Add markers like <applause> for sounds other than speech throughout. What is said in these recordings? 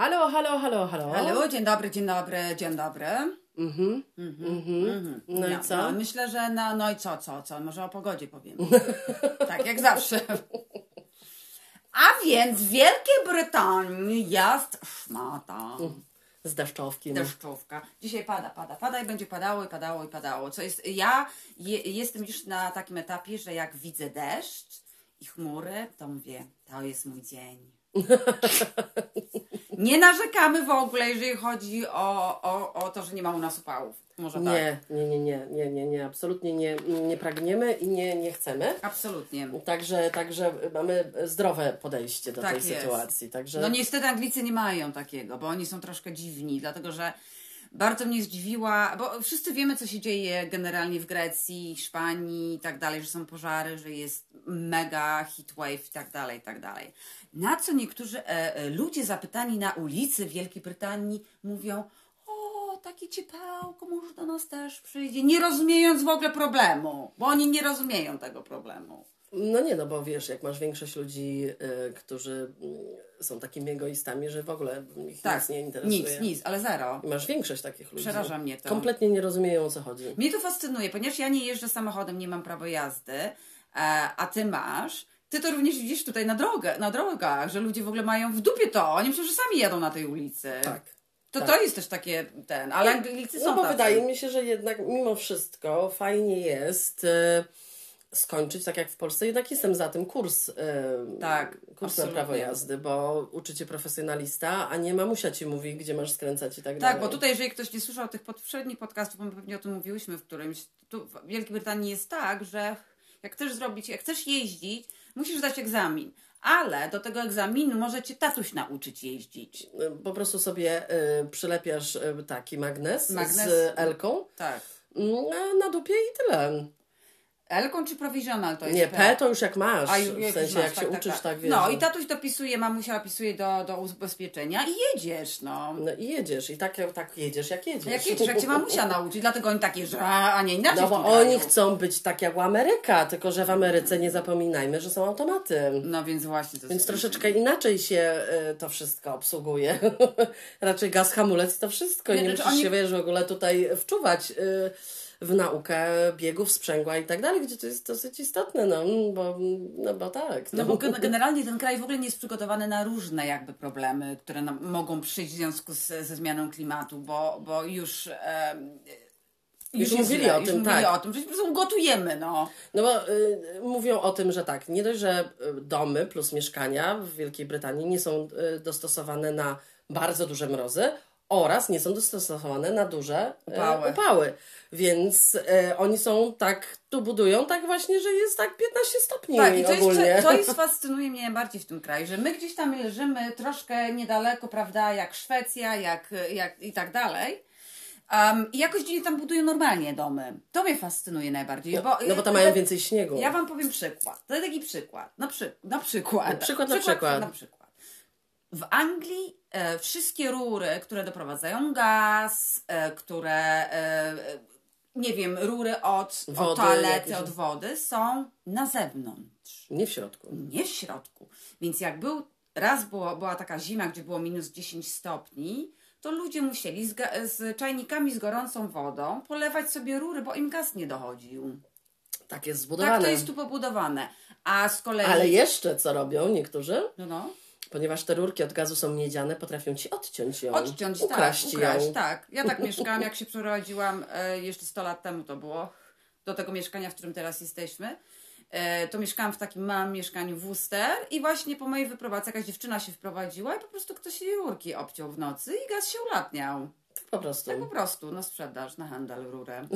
Halo, halo, halo, halo. Halo, dzień dobry, dzień dobry, dzień dobry. Mhm. Mhm. No i No, co? No, myślę, że no, no i co, co, co? Może o pogodzie powiem. <laughs> tak jak zawsze. A więc w Wielkiej Brytanii jest szmata. Z deszczowkiem. Deszczówka. Dzisiaj pada, pada, pada i będzie padało i padało i padało. Co jest, ja je, jestem już na takim etapie, że jak widzę deszcz i chmury, to mówię, to jest mój dzień. <laughs> nie narzekamy w ogóle, jeżeli chodzi o, o, o to, że nie ma u nas upałów. Może tak. Nie, nie, nie, nie, nie, nie, nie, absolutnie nie, nie pragniemy i nie, nie chcemy. Absolutnie. Także, także mamy zdrowe podejście do Tak tej jest. sytuacji. Także No niestety Anglicy nie mają takiego, bo oni są troszkę dziwni, dlatego że bardzo mnie zdziwiła, bo wszyscy wiemy, co się dzieje generalnie w Grecji, Hiszpanii i tak dalej, że są pożary, że jest mega heatwave i tak dalej, i tak dalej. Na co niektórzy e, e, ludzie zapytani na ulicy Wielkiej Brytanii mówią, o, takie ciepełko, może do nas też przyjdzie, nie rozumiejąc w ogóle problemu, bo oni nie rozumieją tego problemu. No nie, no bo wiesz, jak masz większość ludzi, y, którzy y, są takimi egoistami, że w ogóle ich Tak, nic nie interesuje. nic, nic, ale zero. I Masz większość takich ludzi. Przeraża mnie to. Kompletnie nie rozumieją o co chodzi. Mnie to fascynuje, ponieważ ja nie jeżdżę samochodem, nie mam prawa jazdy, e, a ty masz. Ty to również widzisz tutaj na, drogę, na drogach, że ludzie w ogóle mają w dupie to. Oni myślą, że sami jadą na tej ulicy. Tak. To tak. to jest też takie ten, ale Anglicy są No bo tacy. wydaje mi się, że jednak mimo wszystko fajnie jest e, skończyć, tak jak w Polsce, jednak jestem za tym kurs, e, Tak, kurs na prawo jazdy, bo uczy cię profesjonalista, a nie mamusia ci mówi, gdzie masz skręcać i tak, Tak, dalej. bo tutaj, jeżeli ktoś nie słyszał tych poprzednich podcastów, bo my pewnie o tym mówiłyśmy w którymś, tu w Wielkiej Brytanii jest tak, że jak chcesz zrobić, jak chcesz jeździć, musisz zdać egzamin. Ale do tego egzaminu może cię tatuś nauczyć jeździć. Po prostu sobie e, przylepiasz e, taki magnes, Magnes. z Elką Tak. mm, a na dupie i tyle. Elką czy provisional to jest? Nie, P to już jak masz, A, w sensie masz, jak się uczysz, tak, wiesz. No że- i tatuś dopisuje, mamusia opisuje do, do ubezpieczenia i jedziesz, no. No i jedziesz i tak, tak jedziesz jak jedziesz. Jak jedziesz, jak cię mamusia nauczy, dlatego oni takie, że a nie inaczej No bo oni chcą być tak jak u Ameryka, tylko że w Ameryce nie zapominajmy, że są automaty. No więc właśnie to Więc troszeczkę inaczej się y, to wszystko obsługuje. <laughs> Raczej gaz, hamulec to wszystko. I Nie, nie znaczy musisz oni- się, wiesz, w ogóle tutaj wczuwać y, w naukę biegów, sprzęgła i tak dalej, gdzie to jest dosyć istotne, no bo, no bo tak. No bo gen- generalnie ten kraj w ogóle nie jest przygotowany na różne jakby problemy, które nam mogą przyjść w związku z, ze zmianą klimatu, bo, bo już... em, Już jest mówili źle, o już tym, mówili tak. o tym, że po prostu ugotujemy, no. No bo y, mówią o tym, że tak, nie dość, że y, domy plus mieszkania w Wielkiej Brytanii nie są y, dostosowane na bardzo duże mrozy oraz nie są dostosowane na duże y, Upały. upały. Więc y, oni są tak, tu budują tak właśnie, że jest tak 15 stopni Tak, i to jest, ogólnie. to jest <laughs> fascynuje mnie najbardziej w tym kraju, że my gdzieś tam leżymy troszkę niedaleko, prawda, jak Szwecja, jak, jak i tak dalej. Um, I jakoś dziwnie tam budują normalnie domy. To mnie fascynuje najbardziej. no, bo, no bo tam mają więcej śniegu. Ja Wam powiem przykład. To jest taki przykład. Na, przy, na przykład. Przykład na przykład. Na przykład. W Anglii e, wszystkie rury, które doprowadzają gaz, e, które, e, nie wiem, rury od, od toalety, jakieś. od wody są na zewnątrz, Nie w środku. nie w środku. Więc jak był, raz było, była taka zima, gdzie było minus 10 stopni, to ludzie musieli z, z czajnikami z gorącą wodą polewać sobie rury, bo im gaz nie dochodził. Tak jest zbudowane. Tak to jest tu pobudowane. A z kolei... Ale jeszcze co robią niektórzy? No, no. Ponieważ te rurki od gazu są miedziane, potrafią ci odciąć ją. Odciąć, ukraść tak, ją. ukraść, tak. Ja tak <laughs> mieszkałam, jak się przeprowadziłam, e, jeszcze 100 lat temu to było, do tego mieszkania, w którym teraz jesteśmy. E, to mieszkałam w takim małym mieszkaniu w Worcester i właśnie po mojej wyprowadzce jakaś dziewczyna się wprowadziła i po prostu ktoś jej rurki obciął w nocy i gaz się ulatniał. Po prostu. Tak po prostu, na sprzedaż, na handel rurę. <laughs>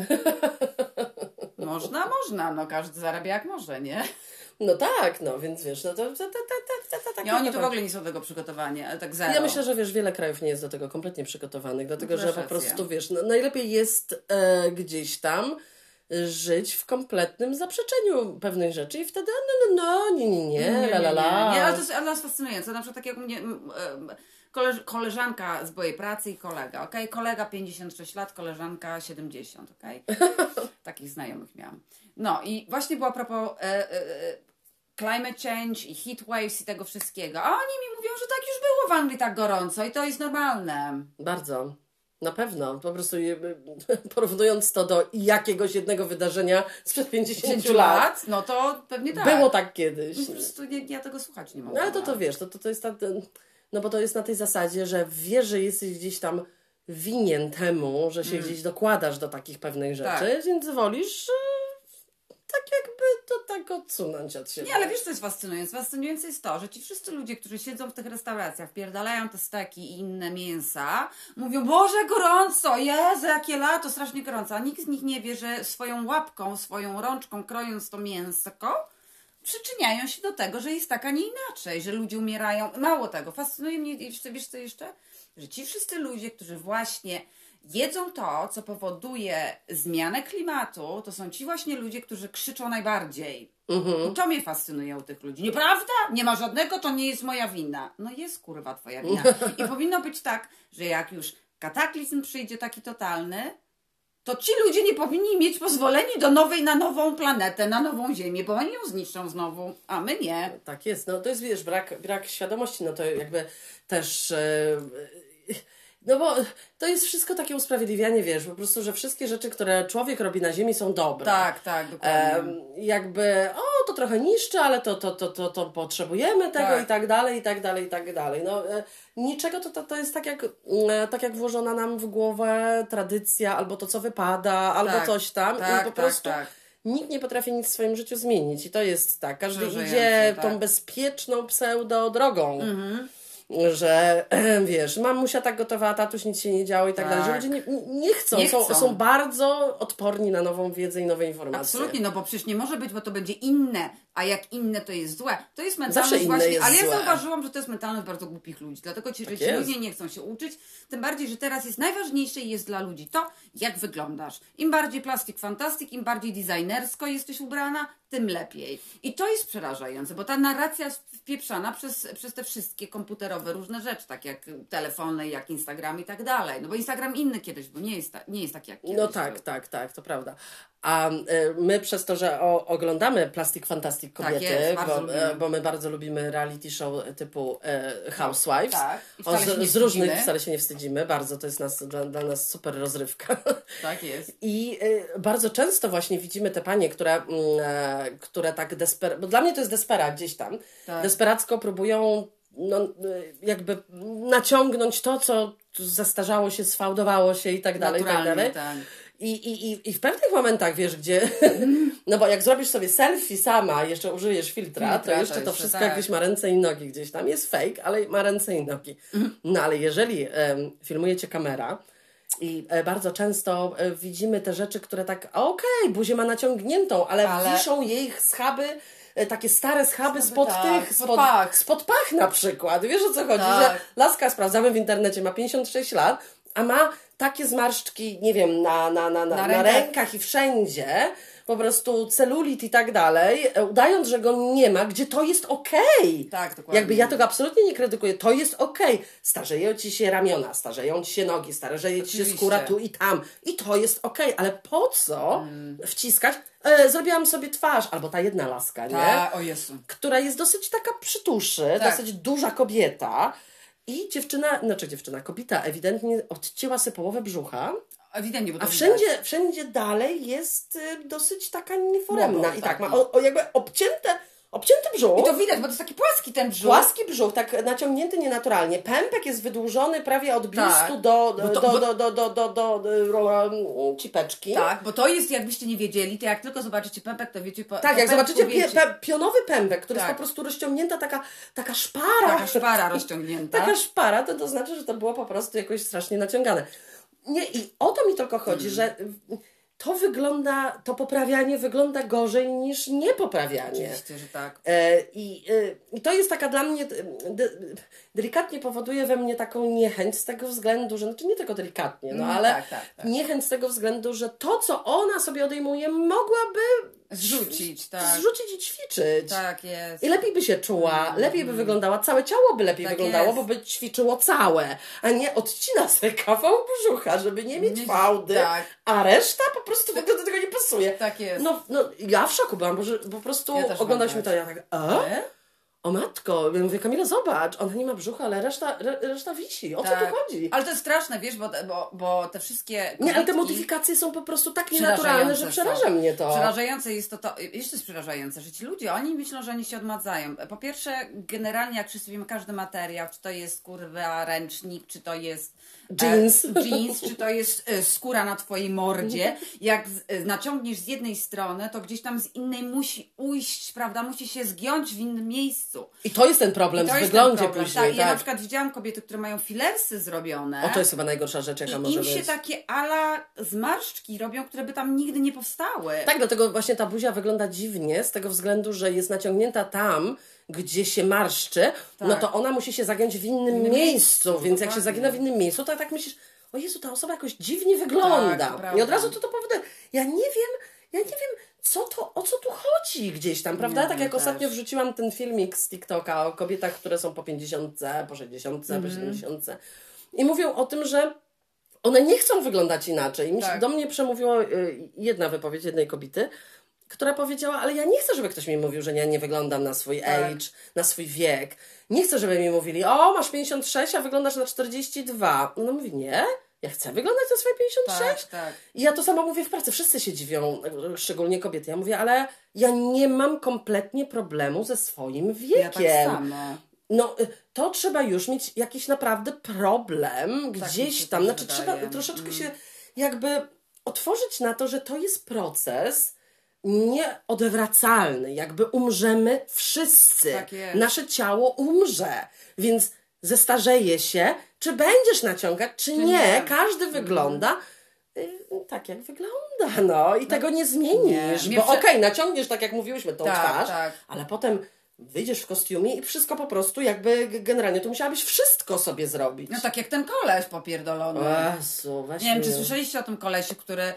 Można, można, no każdy zarabia jak może, nie? No tak, no więc wiesz, no to, to, to tak Nie, oni to tu w ogóle nie są do tego przygotowani, ale tak zero. Ja myślę, że wiesz, wiele krajów nie jest do tego kompletnie przygotowanych, dlatego No, że po prostu wiesz, no, najlepiej jest e, gdzieś tam żyć w kompletnym zaprzeczeniu pewnych rzeczy i wtedy no, no, no, nie, nie, nie, la, la, la. Nie, ale to jest ale nas fascynujące. Na przykład tak jak u mnie em, koleż, koleżanka z mojej pracy i kolega, okej? Kolega 56 lat, koleżanka 70, okej? <laughs> Takich znajomych miałam. No i właśnie była propos e, e, e, climate change i heat waves i tego wszystkiego. A oni mi mówią, że tak już było w Anglii tak gorąco i to jest normalne. Bardzo. Na pewno. Po prostu <laughs> porównując to do jakiegoś jednego wydarzenia sprzed 50 10 lat. lat, no to pewnie tak. Było tak kiedyś. Po prostu nie, ja tego słuchać nie mogę. No ale to to wiesz, to, to, to jest ta, no bo to jest na tej zasadzie, że wiesz, że jesteś gdzieś tam winien temu, że się gdzieś dokładasz do takich pewnych rzeczy, Mm. Tak. więc wolisz e, tak jakby to tak odsunąć od siebie. Nie, ale wiesz, co jest fascynujące? Fascynujące jest to, że ci wszyscy ludzie, którzy siedzą w tych restauracjach, pierdalają te steki i inne mięsa, mówią, Boże, gorąco, Jezu, jakie lato, strasznie gorąco. A nikt z nich nie wie, że swoją łapką, swoją rączką, krojąc to mięsko, przyczyniają się do tego, że jest tak, a nie inaczej, że ludzie umierają. Mało tego, fascynuje mnie, jeszcze, wiesz co jeszcze? Że ci wszyscy ludzie, którzy właśnie jedzą to, co powoduje zmianę klimatu, to są ci właśnie ludzie, którzy krzyczą najbardziej. I to mnie fascynuje u tych ludzi. Nieprawda? Nie ma żadnego, to nie jest moja wina. No jest kurwa twoja wina. I <laughs> powinno być tak, że jak już kataklizm przyjdzie taki totalny, to ci ludzie nie powinni mieć pozwoleni do nowej, na nową planetę, na nową Ziemię, bo oni ją zniszczą znowu, a my nie. Tak jest, no to jest wiesz, brak, brak świadomości, no to jakby też. E, no bo to jest wszystko takie usprawiedliwianie, wiesz, po prostu, że wszystkie rzeczy, które człowiek robi na ziemi są dobre. Tak, tak, dokładnie. Em, jakby, o, to trochę niszczy, ale to, to, to, to, to potrzebujemy tego Tak. i tak dalej, i tak dalej, i tak dalej. No, e, niczego to, to, to jest tak jak, e, tak jak włożona nam w głowę tradycja, albo to, co wypada, albo Tak, coś tam. tak, I po tak, prostu tak. nikt nie potrafi nic w swoim życiu zmienić. I to jest tak, każdy Przeżyjący, idzie tą bezpieczną pseudo drogą. Mhm. Że <clears throat> wiesz, mamusia tak gotowała, tatuś nic się nie działo i tak, dalej, że Tak. ludzie nie, nie chcą, Nie są, chcą. są bardzo odporni na nową wiedzę i nowe informacje. Absolutnie, no bo przecież nie może być, bo to będzie inne, a jak inne to jest złe. To jest mentalność Zawsze inne właśnie, jest ale ja złe. zauważyłam, że to jest mentalność bardzo głupich ludzi, dlatego ci, Tak ci ludzie nie chcą się uczyć, tym bardziej, że teraz jest najważniejsze i jest dla ludzi to, jak wyglądasz. Im bardziej plastik fantastik, im bardziej designersko jesteś ubrana, tym lepiej. I to jest przerażające, bo ta narracja jest wpieprzana przez, przez te wszystkie komputerowe różne rzeczy, tak jak telefony, jak Instagram i tak dalej. No bo Instagram inny kiedyś, bo nie jest, ta, nie jest taki jak kiedyś. No tak, tak, tak, to prawda. A e, my przez to, że o, oglądamy Plastic Fantastic Tak kobiety, jest, bardzo bo, e, bo my bardzo lubimy reality show typu e, Housewives. Tak, o, z, z różnych wstydzimy. wcale się nie wstydzimy, bardzo to jest nas, dla, dla nas super rozrywka. <laughs> Tak jest. I y, bardzo często właśnie widzimy te panie, które, mm, e, które tak desper... Bo dla mnie to jest despera gdzieś tam. Tak. Desperacko próbują no, y, jakby naciągnąć to, co zestarzało się, sfałdowało się i tak dalej, i tak dalej. tak. I, i, i, I w pewnych momentach, wiesz, gdzie... <laughs> No bo jak zrobisz sobie selfie sama, jeszcze użyjesz filtra, Filtra, to jeszcze to, jeszcze wszystko tak. jakbyś ma ręce i nogi gdzieś tam. Jest fake, ale ma ręce i nogi. Mhm. No ale jeżeli em, filmuje cię kamera i e, bardzo często e, widzimy te rzeczy, które tak, okej, buzię ma naciągniętą, ale, Ale- wiszą jej schaby, e, takie stare schaby spod tak, tych, spod spod, pach. spod pach na przykład. Wiesz o co chodzi? Tak. Że laska, sprawdzamy w internecie, ma 56 lat, a ma takie zmarszczki, nie wiem, na, na, na, na, Na na, rękach. i wszędzie, po prostu celulit i tak dalej, e, udając, że go nie ma, gdzie to jest okej. Tak, dokładnie. Jakby ja tego absolutnie nie krytykuję, to jest okej. Starzeją ci się ramiona, starzeją ci się nogi, starzeje ci się skóra tu i tam. I to jest okej, ale po co wciskać? E, zrobiłam sobie twarz, albo ta jedna laska, nie? Tak, o Jezu. która jest dosyć taka przytuszy, Tak. dosyć duża kobieta. I dziewczyna, znaczy dziewczyna, kobieta ewidentnie odcięła sobie połowę brzucha, Ewidentnie, bo to a widać. wszędzie, wszędzie dalej jest y, dosyć taka nieforemna. I tak, ma taki. o, o jakby obcięte, obcięty brzuch. I to widać, bo to jest taki płaski ten brzuch. Płaski brzuch, tak naciągnięty nienaturalnie. Pępek jest wydłużony prawie od biustu Tak. do, to- do, do, do, do, do, do, do, do cipeczki. Tak, bo to jest, jakbyście nie wiedzieli, to jak tylko zobaczycie pępek, to wiecie... Po, Tak, jak zobaczycie pionowy pępek, który Tak. jest po prostu rozciągnięta taka, taka szpara. Taka szpara rozciągnięta. Taka szpara, to, to znaczy, że to było po prostu jakoś strasznie naciągane. Nie, i o to mi tylko chodzi, Mm. że to wygląda, to poprawianie wygląda gorzej niż niepoprawianie. Oczywiście, że tak. E, I, e, I to jest taka dla mnie, de, delikatnie powoduje we mnie taką niechęć z tego względu, że, znaczy nie tylko delikatnie, no Mm, ale tak, tak, tak. niechęć z tego względu, że to, co ona sobie odejmuje, mogłaby Zrzucić, tak. zrzucić i ćwiczyć. Tak jest. I lepiej by się czuła, lepiej by wyglądała, całe ciało by lepiej Tak wyglądało, jest. bo by ćwiczyło całe, a nie odcina sobie kawał brzucha, żeby nie mieć Nie- fałdy, tak. a reszta po prostu w ogóle do tego nie pasuje. Tak jest. No, no ja w szoku byłam, bo, że, po prostu Ja oglądałyśmy to, tak. ja tak, a? O matko, ja mówię, Kamila, zobacz, ona nie ma brzucha, ale reszta, re, reszta wisi. O co tu Tak. chodzi? Ale to jest straszne, wiesz, bo, bo, bo te wszystkie. Nie, ale te modyfikacje są po prostu tak nienaturalne, że przeraża mnie to. Przerażające jest to, to, to jest przerażające, że ci ludzie, oni myślą, że oni się odmadzają. Po pierwsze, generalnie jak wszyscy wiemy, każdy materiał, czy to jest kurwa ręcznik, czy to jest Jeans. e, jeans czy to jest e, skóra na twojej mordzie, jak z, e, naciągniesz z jednej strony, to gdzieś tam z innej musi ujść, prawda, musi się zgiąć w innym miejscu. I to jest ten problem jest wyglądzie problem. później. Tak, ja na Tak. przykład widziałam kobiety, które mają filersy zrobione. O, to jest chyba najgorsza rzecz, jaka I może im się być. takie ala zmarszczki robią, które by tam nigdy nie powstały. Tak, dlatego właśnie ta buzia wygląda dziwnie, z tego względu, że jest naciągnięta tam, gdzie się marszczy, no Tak. to ona musi się zagiąć w innym innym miejscu, miejscu, więc jak się zagina w innym miejscu, to tak myślisz, o Jezu, ta osoba jakoś dziwnie wygląda. Tak. I od razu to to powoduje. Ja nie wiem, ja nie wiem, co to, o co tu chodzi gdzieś tam, prawda? Nie tak jak ostatnio też. wrzuciłam ten filmik z TikToka o kobietach, które są po 50, po 60, Mhm. po 70 i mówią o tym, że one nie chcą wyglądać inaczej. Tak. Do mnie przemówiła y, jedna wypowiedź jednej kobiety, która powiedziała, ale ja nie chcę, żeby ktoś mi mówił, że ja nie wyglądam na swój Tak. age, na swój wiek. Nie chcę, żeby mi mówili, o, masz 56, a wyglądasz na 42. Ona mówi, nie, ja chcę wyglądać na swoje 56. Tak, tak. I ja to samo mówię w pracy. Wszyscy się dziwią, szczególnie kobiety. Ja mówię, ale ja nie mam kompletnie problemu ze swoim wiekiem. Ja tak samo. No, y, to trzeba już mieć jakiś naprawdę problem Tak gdzieś tam. Znaczy, wydaje. trzeba troszeczkę Mm. się jakby otworzyć na to, że to jest proces nieodwracalny. Jakby umrzemy wszyscy. Tak. Nasze ciało umrze. Więc zestarzeje się, czy będziesz naciągać, czy, nie. nie. Każdy wygląda y, tak, jak wygląda, no. I tego nie zmienisz. Nie. Bo okej, prze- naciągniesz tak, jak mówiłyśmy, tą Tak, twarz, tak. ale potem wyjdziesz w kostiumie i wszystko po prostu jakby generalnie to musiałabyś wszystko sobie zrobić. No tak jak ten koleś popierdolony. Jezu, Nie wiem, czy słyszeliście o tym kolesiu, który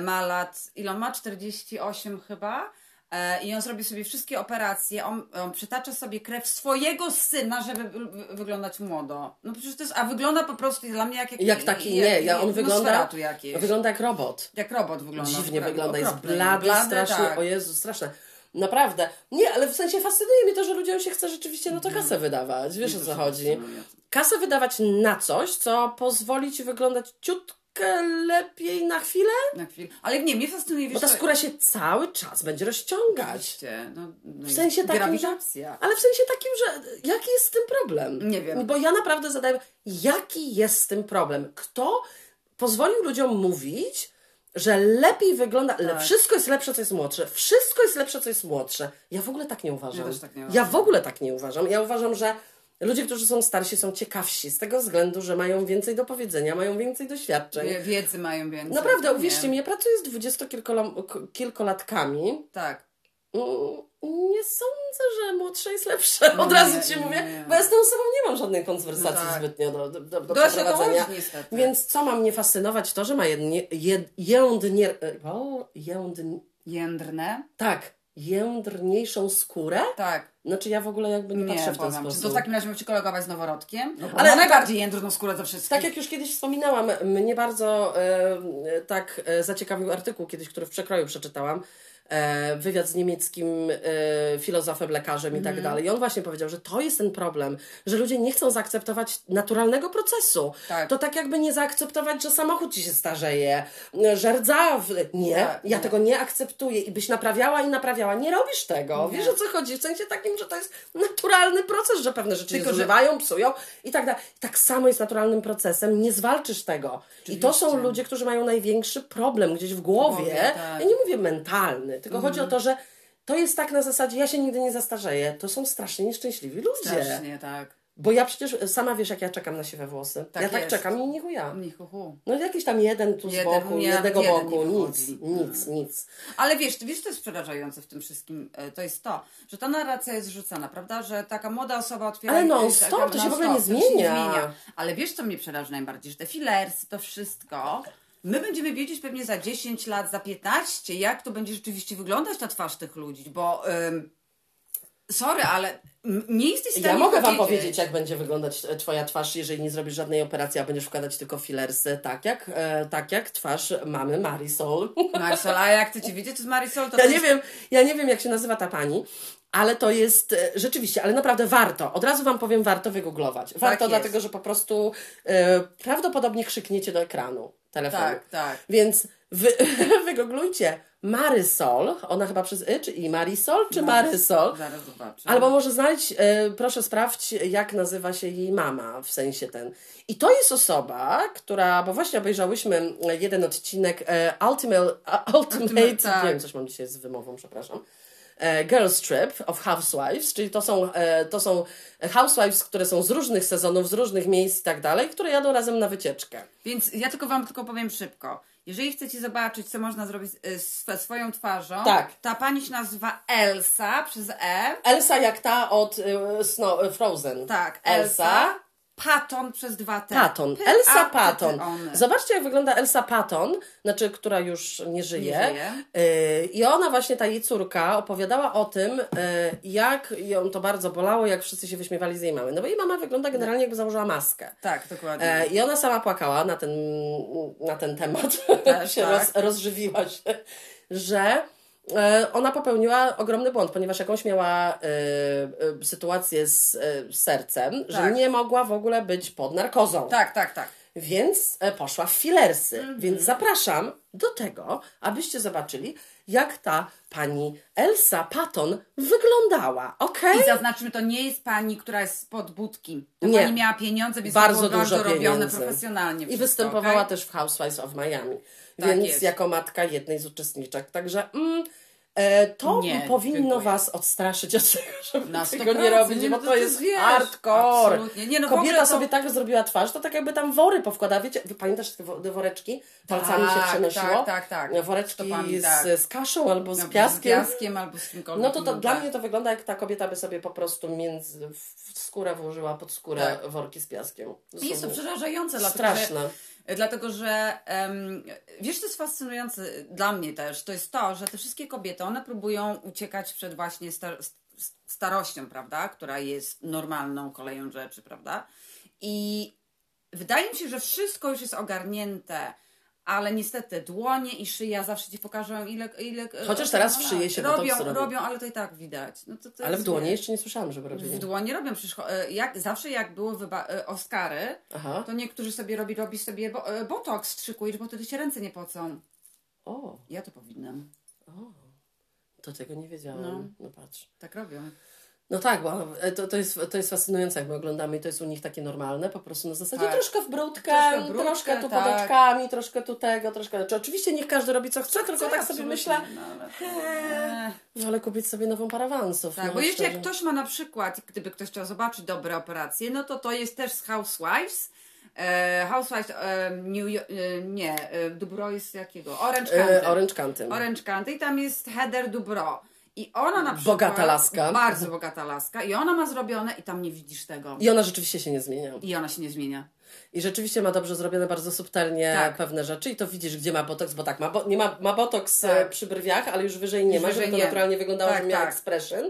ma lat, ile on ma? 48 chyba. E, I on zrobi sobie wszystkie operacje, on, on przytacza sobie krew swojego syna, żeby wy- wy- wyglądać młodo. No przecież to jest, a wygląda po prostu dla mnie jak... jak Jak taki, nie, ja, on wygląda, jakieś. wygląda jak robot. Jak robot wygląda. Dziwnie wygląda, jest okropny. blady, strasznie, tak. o Jezu, straszne. Naprawdę. Nie, ale w sensie fascynuje mnie to, że ludziom się chce rzeczywiście no to Mhm. kasę wydawać. Wiesz o co chodzi. Kasę wydawać na coś, co pozwoli ci wyglądać ciutkę lepiej na chwilę, Na chwilę. Ale nie, mnie fascynuje, bo ta co- skóra się cały czas będzie rozciągać. Oczywiście, No, no W sensie takim, że, ale w sensie takim, że jaki jest z tym problem? Nie wiem. Bo ja naprawdę zadaję, jaki jest z tym problem? Kto pozwolił ludziom mówić, że lepiej wygląda, Tak. wszystko jest lepsze, co jest młodsze, wszystko jest lepsze, co jest młodsze. Ja w ogóle tak nie uważam. Ja tak nie Ja uważam. w ogóle tak nie uważam. Ja uważam, że ludzie, którzy są starsi, są ciekawsi z tego względu, że mają więcej do powiedzenia, mają więcej doświadczeń. Wie- Wiedzy mają więcej. Naprawdę, Nie. uwierzcie mi, ja pracuję z dwudziestokilkolatkami, Tak. Mm, Nie sądzę, że młodsze jest lepsze. Od Nie, razu ci nie, mówię, nie. bo ja z tą osobą nie mam żadnej konwersacji No tak. zbytnio do, do, do, do przeprowadzenia. tego niestety. Więc co ma mnie fascynować? To, że ma jednie, jed, jędnie, o, jędn, Jędrne? tak, jędrniejszą skórę. Tak. Znaczy ja w ogóle jakby nie, Nie, patrzę w ten powiem. Czy sposób. to w takim razie ci kolegować z noworodkiem? No, Ale- ale najbardziej jędrną skórę ze wszystkich. Tak jak już kiedyś wspominałam, mnie bardzo e, tak e, zaciekawił artykuł kiedyś, który w przekroju przeczytałam. E, wywiad z niemieckim e, filozofem, lekarzem i tak Mhm. dalej. I on właśnie powiedział, że to jest ten problem, że ludzie nie chcą zaakceptować naturalnego procesu. Tak. To tak jakby nie zaakceptować, że samochód ci się starzeje, że rdza. W... Nie, Tak, ja nie. tego nie akceptuję i byś naprawiała i naprawiała. Nie robisz tego. Nie. Wiesz o co chodzi? W sensie takim, że to jest naturalny proces, że pewne rzeczy Tylko, się że- zużywają, psują i tak dalej. Tak samo jest naturalnym procesem, nie zwalczysz tego. I to są Oczywiście. ludzie, którzy mają największy problem gdzieś w głowie. głowie, tak. Ja nie mówię mentalny, tylko chodzi o to, że to jest tak na zasadzie, ja się nigdy nie zastarzeję. To są strasznie nieszczęśliwi ludzie. Strasznie, tak. Bo ja przecież sama wiesz, jak ja czekam na siwe włosy. Tak ja tak jest. czekam i nie chuja. Nie, hu. No jakiś tam jeden tu z boku, nie, jednego jeden boku, nie nic, wychodzi. nic, nic. Ale wiesz, wiesz, co jest przerażające w tym wszystkim? E, To jest to, że ta narracja jest rzucana, prawda? Że taka młoda osoba otwiera... Ale non-stop, taka to się w ogóle nie to się zmienia. Ale wiesz, co mnie przeraża najbardziej? Że te filersy, to wszystko my będziemy wiedzieć pewnie za 10 lat, za 15, jak to będzie rzeczywiście wyglądać ta twarz tych ludzi, bo ym, sorry, ale nie jesteś w stanie Ja mogę Wam powiedzieć. powiedzieć, jak będzie wyglądać e, Twoja twarz, jeżeli nie zrobisz żadnej operacji, a będziesz wkładać tylko filersy, tak jak, e, tak jak twarz mamy Marisol. <laughs> Marisol, a jak chcecie wiedzieć, co jest Marisol, to Ja to nie jest... wiem, ja nie wiem, jak się nazywa ta pani, ale to jest e, rzeczywiście, ale naprawdę warto. Od razu Wam powiem, warto wygooglować. Warto, jest. dlatego że po prostu e, prawdopodobnie krzykniecie do ekranu telefonu. Tak, tak. Więc wy, <laughs> wygooglujcie Marysol, ona chyba przez y, czy i Marisol, czy Marysol. Zaraz zobaczę. Albo może znaleźć, e, proszę sprawdź, jak nazywa się jej mama, w sensie ten. I to jest osoba, która, bo właśnie obejrzałyśmy jeden odcinek e, Ultimate, a- Ultimate, tak. nie wiem, coś mam dzisiaj z wymową, przepraszam. E, Girls Trip of Housewives, czyli to są, e, to są housewives, które są z różnych sezonów, z różnych miejsc i tak dalej, które jadą razem na wycieczkę. Więc ja tylko Wam tylko powiem szybko. Jeżeli chcecie zobaczyć, co można zrobić y, z swoją twarzą, Tak. ta pani się nazywa Elsa przez E. Elsa jak ta od e, Snow, e, Frozen. Tak, Elsa. Elsa. Patton przez dwa T. Patton. Elsa Patton. Zobaczcie, jak wygląda Elsa Patton, znaczy, która już nie żyje. Nie żyje. Yy, I ona właśnie, ta jej córka, opowiadała o tym, yy, jak ją to bardzo bolało, jak wszyscy się wyśmiewali z jej mamy. No bo jej mama wygląda generalnie jakby założyła maskę. Tak, dokładnie. E, I ona sama płakała na ten, na ten temat, Też, <laughs> się tak. roz, rozżywiła się, że ona popełniła ogromny błąd, ponieważ jakąś miała e, e, sytuację z e, sercem, że Tak. nie mogła w ogóle być pod narkozą. Tak, tak, tak. Więc e, poszła w filersy. Mhm. Więc zapraszam do tego, abyście zobaczyli, jak ta pani Elsa Patton wyglądała. Okej? I zaznaczmy, to nie jest pani, która jest spod budki. Ta Nie. pani miała pieniądze, więc Bardzo to było dużo bardzo robione pieniędzy. profesjonalnie. I wszystko, występowała okej? też w Housewives of Miami. Tak więc jest. jako matka jednej z uczestniczek. Także mm, e, to Nie, powinno dziękuję. Was odstraszyć od tego, żeby Na tego 100%, nie robić, nie, bo no to, to jest wiesz, hardcore. absolutnie. Nie, no Kobieta to- sobie tak zrobiła twarz, to tak jakby tam wory powkładała. Wiecie, wy pamiętasz te wo- te woreczki? Palcami się Tak, przynosiło? tak, tak, tak. Woreczki Stopami, z, tak. z kaszą albo z Albo piaskiem. Z piaskiem albo z czymkolwiek. No to, to dla tak. mnie to wygląda jak ta kobieta by sobie po prostu między, w skórę włożyła pod skórę Tak. worki z piaskiem. Jest to przerażające, dlatego straszne. że, dlatego, że wiesz, co jest fascynujące dla mnie też, to jest to, że te wszystkie kobiety, one próbują uciekać przed właśnie star- st- starością, prawda, która jest normalną koleją rzeczy, prawda? I wydaje mi się, że wszystko już jest ogarnięte. Ale niestety dłonie i szyja zawsze ci pokażą ile... ile Chociaż teraz w szyję się robią, botoks robi. robią, ale to i tak widać. No to, to Ale w dłonie jeszcze nie słyszałam, żeby w robili. dłonie robią przecież, e, jak, zawsze jak były wyba- e, Oscary, Aha. to niektórzy sobie robi, robi sobie bo, e, botoks strzykujesz, bo wtedy się ręce nie pocą. O, Ja to powinnam. to tego nie wiedziałam. No. No, patrz. Tak robią. No tak, bo e, to, to, jest, to jest fascynujące, jak my oglądamy i to jest u nich takie normalne, po prostu na zasadzie Tak. troszkę w brudkę, Troszkę troszkę, brudkę, tu tak. pod oczkami, troszkę tu tego, troszkę... Znaczy, oczywiście niech każdy robi co chce, tylko tak sobie myślę, No, ale... Eee. no ale kupić sobie nową parę awansów. Tak, no, bo jeszcze jak szczerze. ktoś ma na przykład, gdyby ktoś chciał zobaczyć dobre operacje, no to to jest też z Housewives. E, Housewives, e, New York, nie, Dubro jest jakiego? Orange County. Orange County. Orange County i tam jest Heather Dubro. I ona na przykład... Bogata laska. Bardzo bogata laska. I ona ma zrobione i tam nie widzisz tego. I ona rzeczywiście się nie zmienia. I ona się nie zmienia. I rzeczywiście ma dobrze zrobione, bardzo subtelnie Tak. pewne rzeczy i to widzisz, gdzie ma botoks, bo tak, ma, bo, nie ma, ma botoks Tak. e, przy brwiach, ale już wyżej nie Już ma, wyżej żeby to nie. naturalnie wyglądało, Tak, żeby miała tak. expression.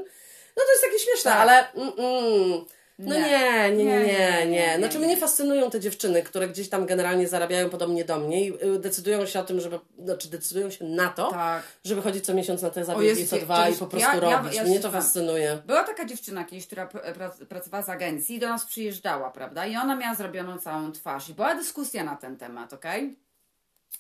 No to jest takie śmieszne, Tak. ale mm, mm, no Nie. nie, nie, nie, nie, Znaczy nie, mnie nie. fascynują te dziewczyny, które gdzieś tam generalnie zarabiają podobnie do mnie i y, decydują się o tym, żeby, znaczy decydują się na to, Tak. żeby chodzić co miesiąc na te zabiegi, co dwa i po prostu robić. mnie to fascynuje. Była taka dziewczyna kiedyś, która pr- prac- pracowała z agencji i do nas przyjeżdżała, prawda? I ona miała zrobioną całą twarz. I była dyskusja na ten temat, okej?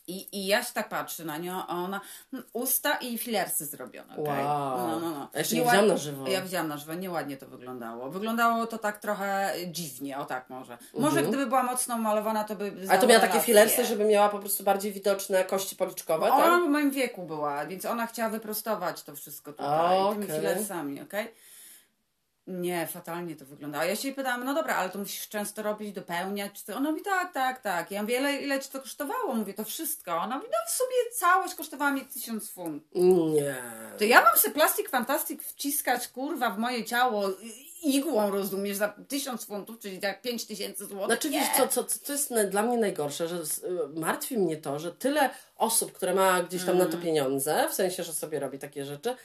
I, I ja się tak patrzę na nią, a ona mm, usta i filersy zrobione? Wow. No, no, no. A jeszcze nie widziałam na żywo. Ja widziałam na żywo, nieładnie to wyglądało. Wyglądało to tak trochę dziwnie, o tak może. Może Mhm. gdyby była mocno malowana, to by Ale to miała takie filersy, żeby miała po prostu bardziej widoczne kości policzkowe, tak? Ona w moim wieku była, więc ona chciała wyprostować to wszystko tutaj, A, tymi okej. filersami, okej? Nie, fatalnie to wygląda. A ja się jej pytałam, no dobra, ale to musisz często robić, dopełniać, czy to? Ona mówi, tak, tak, tak. Ja mówię, ile, ile ci to kosztowało? Mówię, to wszystko. Ona mówi, no w sumie całość kosztowała mi tysiąc funtów. Nie. To ja mam sobie plastik fantastik wciskać, kurwa, w moje ciało igłą, rozumiesz, za tysiąc funtów, czyli tak pięć tysięcy złotych. Znaczy, wiesz, co, co, co jest na, dla mnie najgorsze, że y, martwi mnie to, że tyle osób, które ma gdzieś tam na Mm. to pieniądze, w sensie, że sobie robi takie rzeczy,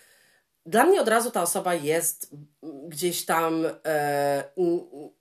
dla mnie od razu ta osoba jest gdzieś tam, e,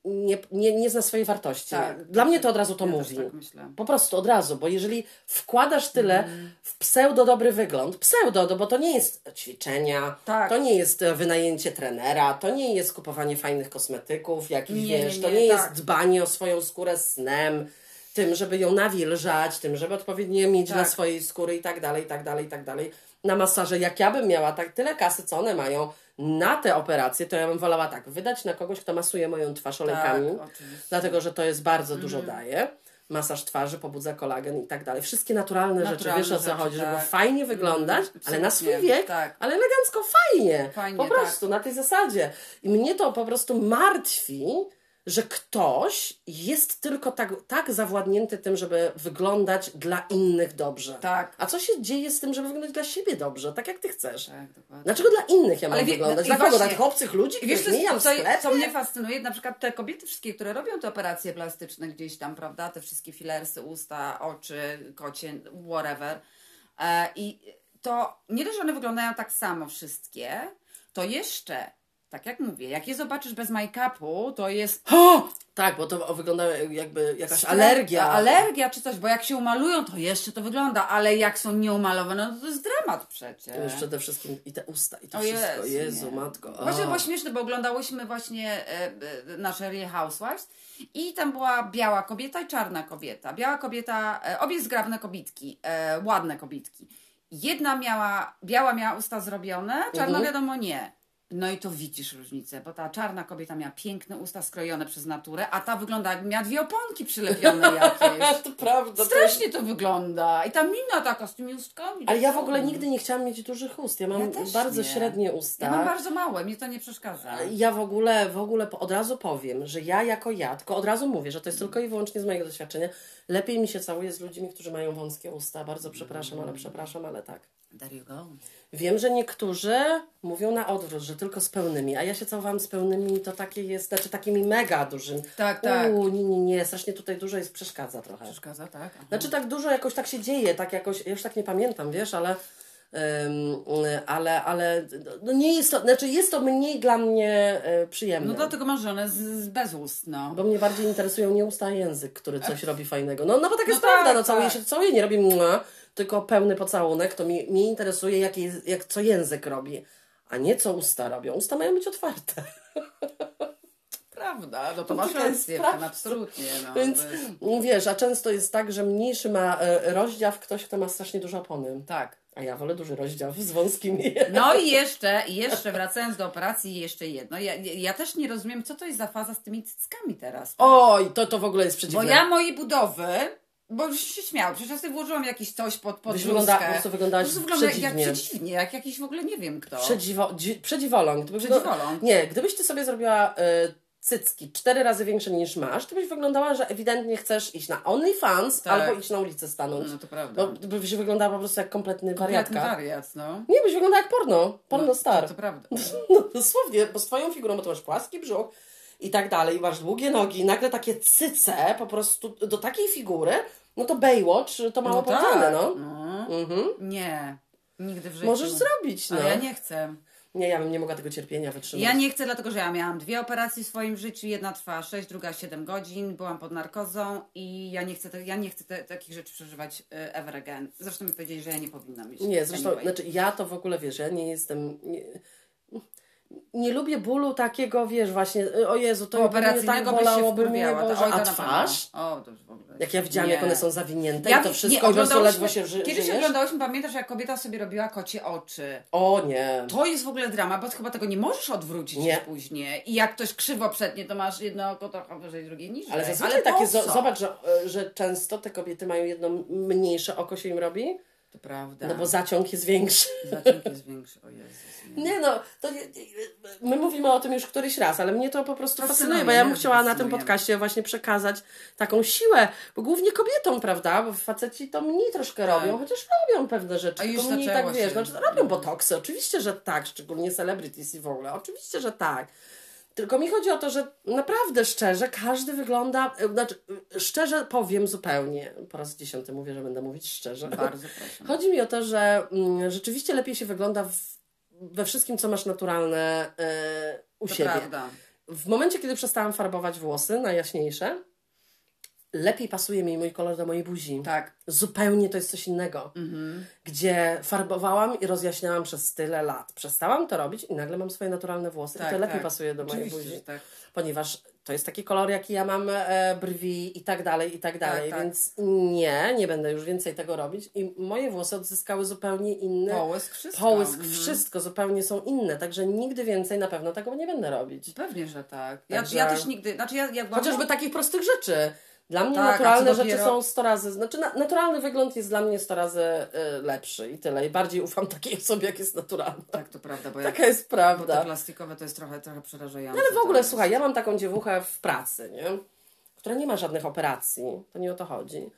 nie, nie, nie zna swojej wartości. Tak. dla mnie to od razu to Ja mówi. tak myślę. Po prostu od razu, bo jeżeli wkładasz tyle Mhm. w pseudo dobry wygląd, pseudo, no bo to nie jest ćwiczenia, Tak. to nie jest e, wynajęcie trenera, to nie jest kupowanie fajnych kosmetyków, jakichś, Nie, nie, wiesz, to nie, nie tak. jest dbanie o swoją skórę snem, tym, żeby ją nawilżać, tym, żeby odpowiednio mieć dla Tak. swojej skóry i tak dalej, i tak dalej, i tak dalej. Na masaże, jak ja bym miała tak tyle kasy, co one mają na te operacje, to ja bym wolała tak, wydać na kogoś, kto masuje moją twarz olejkami, Tak. Mhm. dlatego, że to jest bardzo dużo daje. Masaż twarzy, pobudza kolagen i tak dalej. Wszystkie naturalne, rzeczy, Naturalne wiesz o co rzeczy, chodzi, żeby tak. fajnie wyglądać, Mm, ale na swój wiek, tak. ale elegancko, fajnie. Fajnie, po tak. prostu, na tej zasadzie. I mnie to po prostu martwi, że ktoś jest tylko tak, tak zawładnięty tym, żeby wyglądać dla innych dobrze. Tak. A co się dzieje z tym, żeby wyglądać dla siebie dobrze, tak jak ty chcesz? Tak, dokładnie. Dlaczego dla innych ja mam Ale wie- wyglądać? no Dla kogo? Dla tych obcych ludzi, wiesz, co, mijam co, co mnie fascynuje? Na przykład te kobiety wszystkie, które robią te operacje plastyczne gdzieś tam, prawda? Te wszystkie filersy, usta, oczy, kocie, whatever. E, I to nie dość, że one wyglądają tak samo wszystkie, to jeszcze, tak jak mówię, jak je zobaczysz bez make-upu, to jest o, Tak, bo to wygląda jakby jakaś alergia. Alergia czy coś, bo jak się umalują, to jeszcze to wygląda, ale jak są nieumalowane, no to jest dramat przecież. To już przede wszystkim i te usta, i to O wszystko. Jezu, Jezu, nie. matko. Właśnie A. było śmieszne, bo oglądałyśmy właśnie e, e, nasze Real Housewives i tam była biała kobieta i czarna kobieta. Biała kobieta, e, obie zgrabne kobitki, e, ładne kobitki. Jedna miała, biała miała usta zrobione, czarna Mhm. wiadomo nie. No i to widzisz różnicę, bo ta czarna kobieta miała piękne usta skrojone przez naturę, a ta wygląda jakby miała dwie oponki przylepione <laughs> jakieś. to prawda. Strasznie to wygląda. I ta mina taka z tymi ustkami. Ale ja w ogóle nigdy nie chciałam mieć dużych ust. Ja mam Ja bardzo nie. średnie usta. Ja mam bardzo małe, mnie to nie przeszkadza. Ja w ogóle, w ogóle od razu powiem, że ja jako ja, tylko od razu mówię, że to jest tylko i wyłącznie z mojego doświadczenia, lepiej mi się całuje z ludźmi, którzy mają wąskie usta. Bardzo przepraszam, ale przepraszam, ale tak. Wiem, że niektórzy mówią na odwrót, że tylko z pełnymi, a ja się całowałam z pełnymi, to takie jest, znaczy takimi mega dużymi. Tak, tak. Uuu, nie, nie, nie, strasznie tutaj dużo jest, przeszkadza trochę. Przeszkadza, tak? Aha. Znaczy tak dużo jakoś tak się dzieje, tak jakoś, ja już tak nie pamiętam, wiesz, ale, ym, ale, ale no nie jest to, znaczy jest to mniej dla mnie y, przyjemne. No dlatego masz żonę z, z bez ust, no. Bo mnie bardziej interesują nie usta, a język, który coś robi fajnego. No, no bo tak jest No prawda, tak, no całuje tak. się, całuje, nie robi mua, tylko pełny pocałunek, to mnie, mnie interesuje, jest- jak, co język robi, a nie co usta robią. Usta mają być otwarte. <laughs> Prawda, no to No masz rację, absolutnie, no. Więc jest- wiesz, a często jest tak, że mniejszy ma e, rozdział ktoś, kto ma strasznie duże opony. Tak. A ja wolę duży rozdział z wąskimi. <laughs> No i jeszcze, jeszcze wracając do operacji, jeszcze jedno. Ja, ja też nie rozumiem, co to jest za faza z tymi cyckami teraz. Oj, to, to w ogóle jest Bo przeciwne. ja mojej budowy, bo już się śmiał, przecież ja sobie włożyłam jakiś coś pod, pod bluzkę. wygląda- po prostu wyglądałaś Po prostu wygląda jak przedziwnie. przedziwnie, jak jakiś w ogóle nie wiem kto. Przedziwo, dzi. Gdyby. Nie, gdybyś ty sobie zrobiła e, cycki cztery razy większe niż masz, to byś wyglądała, że ewidentnie chcesz iść na OnlyFans Tak. albo iść na ulicę stanąć. No to prawda. Bo byś wyglądała po prostu jak kompletny Kompletny wariatka. wariat, no. Nie, byś wyglądała jak porno. Porno no, star. To, to prawda. <laughs> No dosłownie, bo z twoją figurą, bo ty masz płaski brzuch i tak dalej, i masz długie nogi, i nagle takie cyce po prostu do takiej figury, no to Baywatch to mało No powiedziane, tak. no. No. Mhm. Nie. Nigdy w życiu. Możesz zrobić, no. Ale ja nie chcę. Nie, ja bym nie mogła tego cierpienia wytrzymać. Ja nie chcę, dlatego że ja miałam dwie operacje w swoim życiu. Jedna trwała 6, druga 7 godzin. Byłam pod narkozą i ja nie chcę, te, ja nie chcę te, takich rzeczy przeżywać y, ever again. Zresztą mi powiedzieli, że ja nie powinnam mieć. Nie, zresztą, anyway. znaczy ja to w ogóle, wiesz, ja nie jestem... Nie, nie lubię bólu takiego, wiesz, właśnie, o Jezu, to mnie tak Operacyjnego się bolałoby mnie. Boże, a twarz? O, to już w ogóle. Jak ja widziałam, Nie. jak one są zawinięte Ja, i to wszystko, nie, i ledwo się ży, Kiedyś żyjesz. oglądałyśmy, pamiętasz, jak kobieta sobie robiła kocie oczy. O nie. To jest w ogóle drama, bo chyba tego nie możesz odwrócić Nie. później. I jak ktoś krzywo przetnie, to masz jedno oko trochę wyżej, drugie niżej. Ale zazwyczaj Ale takie, co? zo- zobacz, że, e, że często te kobiety mają jedno mniejsze oko się im robi, To prawda. no bo zaciąg jest większy. Zaciąg jest większy, o Jezus. Nie. Nie no, to nie, my mówimy o tym już któryś raz, ale mnie to po prostu Fascynuje, fascynuje, bo ja bym chciała na tym Fascynuje. podcaście właśnie przekazać taką siłę, bo głównie kobietom, prawda, bo faceci to mniej troszkę robią, chociaż robią pewne rzeczy, Tak. A tylko już mniej tak, wiesz, znaczy robią botoksy, oczywiście, że tak, szczególnie celebrities i w ogóle, oczywiście, że tak. Tylko mi chodzi o to, że naprawdę szczerze każdy wygląda, e, znaczy e, szczerze powiem zupełnie, po raz dziesiąty mówię, że będę mówić szczerze. Bardzo <laughs> proszę. Chodzi mi o to, że mm, rzeczywiście lepiej się wygląda w, we wszystkim, co masz naturalne e, u To siebie. prawda. W momencie, kiedy przestałam farbować włosy na jaśniejsze, lepiej pasuje mi mój kolor do mojej buzi. Tak. Zupełnie to jest coś innego. Mhm. Gdzie farbowałam i rozjaśniałam przez tyle lat. Przestałam to robić i nagle mam swoje naturalne włosy. I Tak, to lepiej tak. pasuje do mojej Oczywiście, buzi. tak. Ponieważ to jest taki kolor, jaki ja mam e, brwi i tak dalej, i tak dalej. tak. Więc nie, nie będę już więcej tego robić. I moje włosy odzyskały zupełnie inny Połysk, wszystko. połysk, Mhm. wszystko zupełnie są inne. Także nigdy więcej na pewno tego nie będę robić. Pewnie, że tak. Ja, Także- ja też nigdy, znaczy ja jak byłam- Chociażby takich prostych rzeczy. Dla mnie Tak, naturalne co rzeczy dopiero- są 100 razy, znaczy na, naturalny wygląd jest dla mnie 100 razy y, lepszy i tyle. I bardziej ufam takiej osobie, jak jest naturalna. Tak, to prawda, bo, <laughs> jak, Taka jest bo te prawda. plastikowe to jest trochę, trochę przerażające. Ale w ogóle, słuchaj, ja mam taką dziewuchę w pracy, nie? która nie ma żadnych operacji. To nie o to chodzi.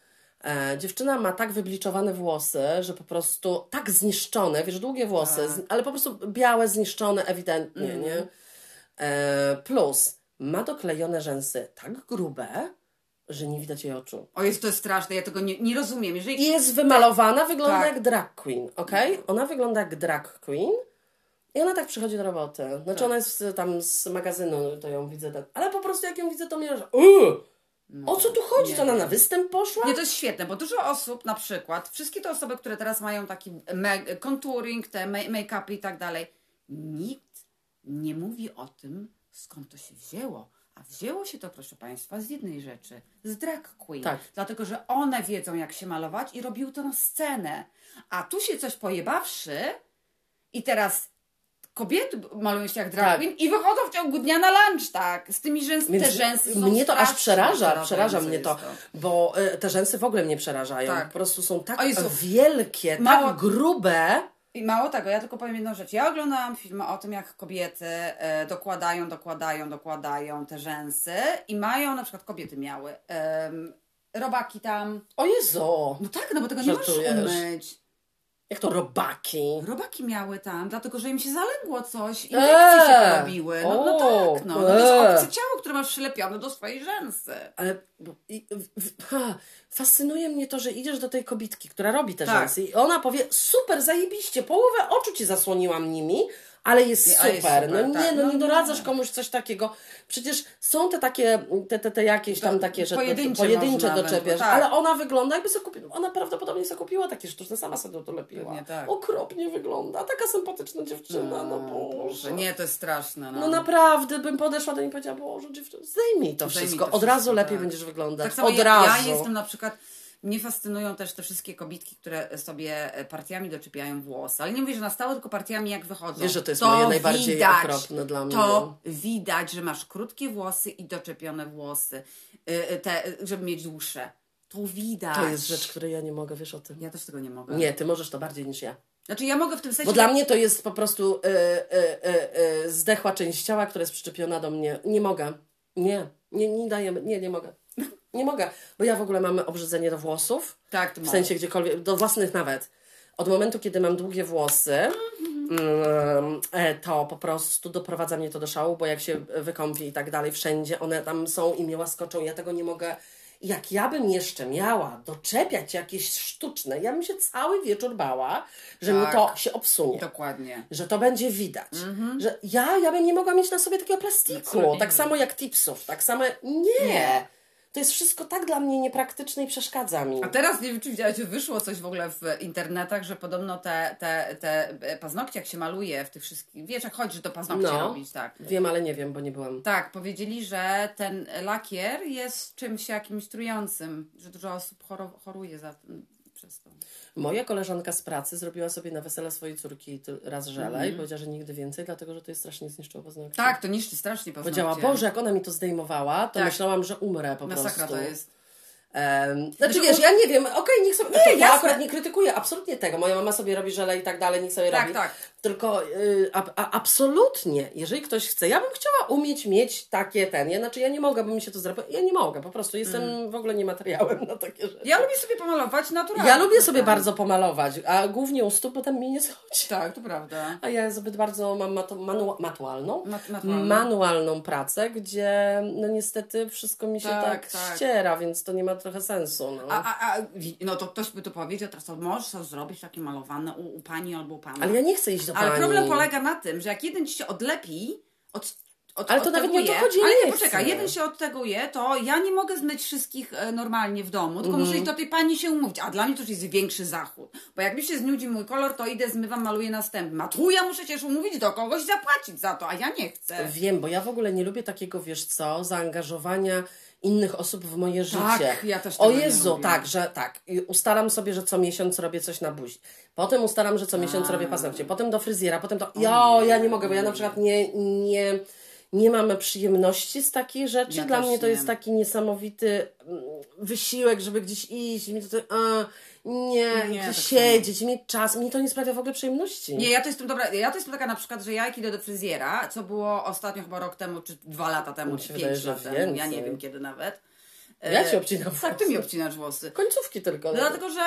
E, dziewczyna ma tak wybliczowane włosy, że po prostu tak zniszczone, wiesz, długie włosy, Tak. z, ale po prostu białe, zniszczone ewidentnie, Mhm. nie? E, plus ma doklejone rzęsy tak grube, że nie widać jej oczu. O jest to jest straszne, ja tego nie, nie rozumiem. Jeżeli jest wymalowana, wygląda Tak. jak drag queen, ok? Ona wygląda jak drag queen i ona tak przychodzi do roboty. Znaczy Tak. ona jest z- tam z magazynu, to ją widzę, tak. ale po prostu jak ją widzę, to mnie że uuu, o co tu chodzi? nie To ona na występ poszła? Nie, to jest świetne, bo dużo osób, na przykład, wszystkie te osoby, które teraz mają taki contouring, te ma- make-upy i tak dalej, nikt nie mówi o tym, skąd to się wzięło. A wzięło się to, proszę Państwa, z jednej rzeczy, z drag queen. Tak. Dlatego, że one wiedzą, jak się malować i robiły to na scenę. A tu się coś pojebawszy i teraz kobiety malują się jak drag Tak. queen i wychodzą w ciągu dnia na lunch, tak, z tymi rzęsami. Te rzęsy są mnie to aż przeraża, przeraża mnie jest to, bo y, te rzęsy w ogóle mnie przerażają. Tak. Po prostu są tak wielkie, tak grube. I mało tego, ja tylko powiem jedną rzecz. Ja oglądałam filmy o tym, jak kobiety e, dokładają, dokładają, dokładają te rzęsy i mają, na przykład kobiety miały em, robaki tam. O Jezu, No tak, no bo tego nie możesz Żartujesz. umyć. Jak to robaki. Robaki miały tam, dlatego że im się zaległo coś, Eee. infekcje się porobiły. No, no tak, no. no to jest obce ciało, które masz przylepione do swojej rzęsy. Ale i, w, ha, fascynuje mnie to, że idziesz do tej kobitki, która robi te Tak. rzęsy i ona powie, super, zajebiście, połowę oczu ci zasłoniłam nimi, ale jest Nie, super. jest super, no nie, tak. no No nie nie. doradzasz komuś coś takiego. Przecież są te takie, te, te, te jakieś tam takie, że pojedyncze pojedyncze można doczepiasz, tak. ale ona wygląda jakby sobie kupiła, ona prawdopodobnie sobie kupiła takie sztuczne, sama sobie to lepiła. Pewnie tak. Okropnie wygląda, taka sympatyczna dziewczyna, no, Boże. Nie, to jest straszne. No, No naprawdę bym podeszła do niej i powiedziała, Boże, dziewczyno, zdejmij to Zdejmij wszystko. to Od razu wszystko, lepiej tak. będziesz wyglądać. Tak samo Od ja, razu. ja jestem na przykład. Mnie fascynują też te wszystkie kobitki, które sobie e, partiami doczepiają włosy. Ale nie mówię, że na stałe, tylko partiami jak wychodzą. Wiesz, że to jest moje najbardziej okropne dla mnie. To widać, że masz krótkie włosy i doczepione włosy, y, y, te, żeby mieć dłuższe. To widać. To jest rzecz, której ja nie mogę, wiesz o tym. Ja też tego nie mogę. Nie, ty możesz to bardziej niż ja. Znaczy ja mogę w tym sensie... Bo dla mnie to jest po prostu y, y, y, y, zdechła część ciała, która jest przyczepiona do mnie. Nie mogę. Nie. Nie, nie dajemy. Nie, nie mogę. Nie mogę. Bo ja w ogóle mam obrzydzenie do włosów. Tak, to W sensie gdziekolwiek, do własnych nawet. Od momentu, kiedy mam długie włosy, mm, e, to po prostu doprowadza mnie to do szału, bo jak się wykąpię i tak dalej, wszędzie one tam są i mnie łaskoczą. Ja tego nie mogę. Jak ja bym jeszcze miała doczepiać jakieś sztuczne, ja bym się cały wieczór bała, że mi Tak. to się obsunie. Dokładnie. Że to będzie widać. Że ja, ja bym nie mogła mieć na sobie takiego plastiku. Absolutnie Tak samo jak tipsów. Tak samo. Nie. Nie. To jest wszystko tak dla mnie niepraktyczne i przeszkadza mi. A teraz nie wiem, czy widziałeś, wyszło coś w ogóle w internetach, że podobno te, te, te paznokcie, jak się maluje w tych wszystkich, wiesz, jak chodzisz do paznokci No. robić, tak. Wiem, ale nie wiem, bo nie byłam. Tak, powiedzieli, że ten lakier jest czymś jakimś trującym, że dużo osób choruje za, przez to. Moja koleżanka z pracy zrobiła sobie na wesele swojej córki raz żele i powiedziała, że nigdy więcej, dlatego że to jest strasznie zniszczyło paznokcie. Tak, to niszczy strasznie paznokcie. Powiedziała, Boże, jak ona mi to zdejmowała, to Tak. myślałam, że umrę po Masakra prostu. to jest. Um, znaczy Znaczy, wiesz, ja nie wiem, okej, niech sobie, Nie, to ja akurat nie krytykuję absolutnie tego, moja mama sobie robi żele i tak dalej, niech sobie Tak, robi. tak. Tylko y, a, a, absolutnie, jeżeli ktoś chce, ja bym chciała umieć mieć takie ten, ja, znaczy ja nie mogę, bo mi się to zrobi, ja nie mogę, po prostu jestem Mm. w ogóle nie materiałem na takie rzeczy. Ja lubię sobie pomalować naturalnie. Ja lubię sobie Tak. bardzo pomalować, a głównie u stóp, bo tam mi nie schodzi. Tak, to prawda. A ja zbyt bardzo mam matu, manu, matualną, Mat- manualną. manualną pracę, gdzie no niestety wszystko mi się Tak, tak, tak. ściera, więc to nie ma trochę sensu. No. A, a, a no to ktoś by to powiedział, teraz to możesz to zrobić takie malowane u, u pani albo u pana. Ale ja nie chcę iść Ale pani. problem polega na tym, że jak jeden ci się odlepi od od, Ale to nawet nie o to chodzi, Ale nie poczekaj, jeden się odteguje, to ja nie mogę zmyć wszystkich e, normalnie w domu, tylko Mhm. muszę iść do tej pani się umówić. A dla mnie to już jest większy zachód. Bo jak mi się znudzi mój kolor, to idę, zmywam, maluję następny. A tu ja muszę się umówić do kogoś, zapłacić za to, a ja nie chcę. Wiem, bo ja w ogóle nie lubię takiego, wiesz co, zaangażowania innych osób w moje Tak, życie. ja też O Jezu, tak, że tak. I ustalam sobie, że co miesiąc robię coś na buzi. Potem ustalam, że co miesiąc robię paznokcie. Potem do fryzjera, potem to... Jo, ja nie mogę, bo ja na przykład nie... nie nie mam przyjemności z takich rzeczy. Ja Dla mnie to nie. jest taki niesamowity mm, wysiłek, żeby gdzieś iść. Mi to, a, nie, Nie, gdzieś tak siedzieć, mieć czas. Mi to nie sprawia w ogóle przyjemności. Nie, ja to jestem dobra. Ja to jestem taka na przykład, że ja jak idę do fryzjera, co było ostatnio chyba rok temu, czy dwa lata temu, czy pięć lat temu. Ja nie wiem kiedy nawet. E, Ja ci obcinam Tak, ty mi włosy. obcinasz włosy. Końcówki tylko. Dlatego, że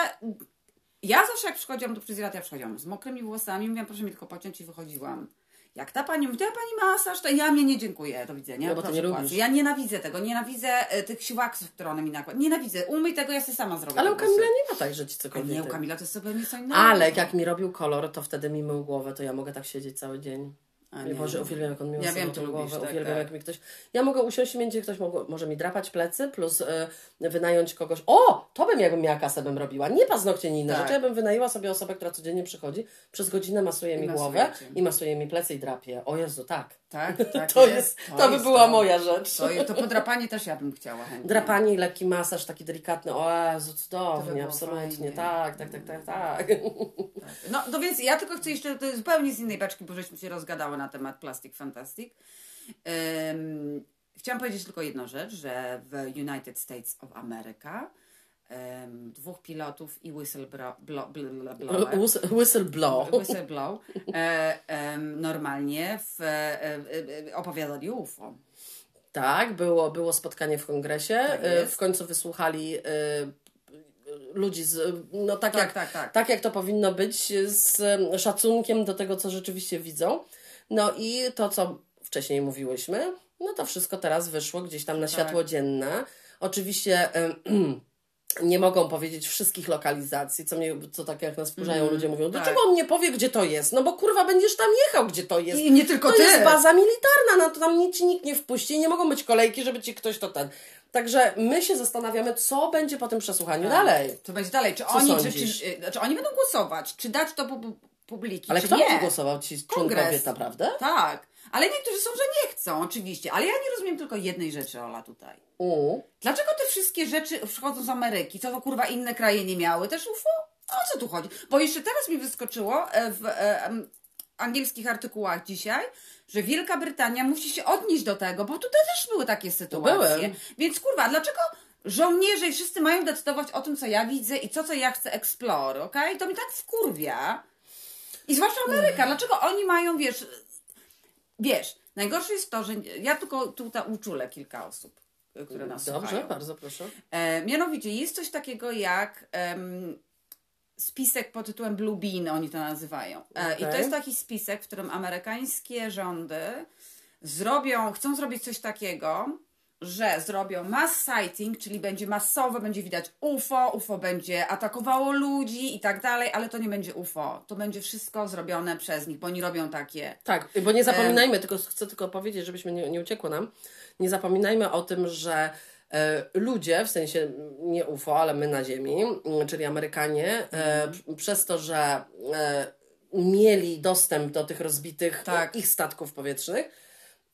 ja zawsze jak przychodziłam do fryzjera, to ja przychodziłam z mokrymi włosami, mówiłam, proszę mi tylko pociąć i wychodziłam. Jak ta pani mówi, to ja pani masaż, to ja mnie nie dziękuję, do widzenia. No bo proszę nie płacę. lubisz. Ja nienawidzę tego, nienawidzę e, tych siłaksów, które one mi nakładają. Nienawidzę, umyj tego, ja sobie sama zrobię. Ale u. Kamila nie ma tak, że ci cokolwiek... Nie, u Kamila to jest zupełnie co innego. Ale jak mi robił kolor, to wtedy mi mył głowę, to ja mogę tak siedzieć cały dzień. A Nie. Boże, uwielbiam jak on mi Ja wiem, tą lubisz, głowę, tak, uwielbiam tak. jak mi ktoś... Ja mogę usiąść będzie ktoś może mi drapać plecy, plus y, wynająć kogoś... O! To bym jakbym miała kasę, bym robiła. Nie paznokcie, nie inne Tak. rzeczy. Ja bym wynajęła sobie osobę, która codziennie przychodzi, przez godzinę masuje mi masuje głowę i masuje mi plecy i drapie. O Jezu, tak. Tak, <laughs> tak To jest, to, by jest była moja rzecz. To, to podrapanie też ja bym chciała chętnie. Drapanie i lekki masaż, taki delikatny. O Jezu, To by cudownie, było absolutnie. fajnie. Tak, tak, tak, tak, tak. No, no więc ja tylko chcę jeszcze, to jest zupełnie z innej beczki, bo żeśmy się rozgadały na temat Plastic Fantastic. Um, chciałam powiedzieć tylko jedną rzecz, że w United States of America em, dwóch pilotów i whistleblower Whis- <laughs> Whistleblow. whistleblow e, normalnie w, e, e, opowiadali UFO. Tak, było, było spotkanie w kongresie. Tak w końcu wysłuchali ludzi z, no tak, Tak, jak, tak, tak. tak jak to powinno być, z szacunkiem do tego, co rzeczywiście widzą. No i to, co wcześniej mówiłyśmy, no to wszystko teraz wyszło gdzieś tam na Tak. światło dzienne. Oczywiście y, <clears throat> nie mogą powiedzieć wszystkich lokalizacji, co, mnie, co tak jak nas wkurzają, Mhm, ludzie mówią, tak. dlaczego on nie powie, gdzie to jest? No bo kurwa, będziesz tam jechał, gdzie to jest. I nie tylko to ty. jest baza militarna, no to tam nic ci nikt nie wpuści, nie mogą być kolejki, żeby ci ktoś to ten. Także my się zastanawiamy, co będzie po tym przesłuchaniu dalej. Co będzie dalej? Czy Co oni, czy, czy, czy oni będą głosować? Czy dać to pu- publiki? Ale kto nie? będzie głosował? Ci członkowie naprawdę? Tak. Ale niektórzy są, że nie chcą, oczywiście. Ale ja nie rozumiem tylko jednej rzeczy, Ola, tutaj. U. Dlaczego te wszystkie rzeczy przychodzą z Ameryki? Co to kurwa inne kraje nie miały? Też UFO? O co tu chodzi? Bo jeszcze teraz mi wyskoczyło e, w e, em, angielskich artykułach dzisiaj, że Wielka Brytania musi się odnieść do tego, bo tutaj też były takie sytuacje. były. Więc kurwa, dlaczego żołnierze i wszyscy mają decydować o tym, co ja widzę i co, co ja chcę explore, okej? To mi tak wkurwia. I zwłaszcza Ameryka. Dlaczego oni mają, wiesz... Wiesz, najgorsze jest to, że ja tylko tutaj uczulę kilka osób, które nas Dobrze, słuchają. bardzo proszę. E, mianowicie jest coś takiego jak em, spisek pod tytułem Blue Bean, oni to nazywają. E, I to jest taki spisek, w którym amerykańskie rządy zrobią, chcą zrobić coś takiego, że zrobią mass sighting, czyli będzie masowo, będzie widać UFO, UFO będzie atakowało ludzi i tak dalej, ale to nie będzie UFO. To będzie wszystko zrobione przez nich, bo oni robią takie. Tak, bo nie zapominajmy, tylko chcę tylko powiedzieć, żebyśmy nie, nie uciekło nam, nie zapominajmy o tym, że e, ludzie, w sensie nie UFO, ale my na Ziemi, m, czyli Amerykanie, e, p- przez to, że e, mieli dostęp do tych rozbitych Tak. ich statków powietrznych,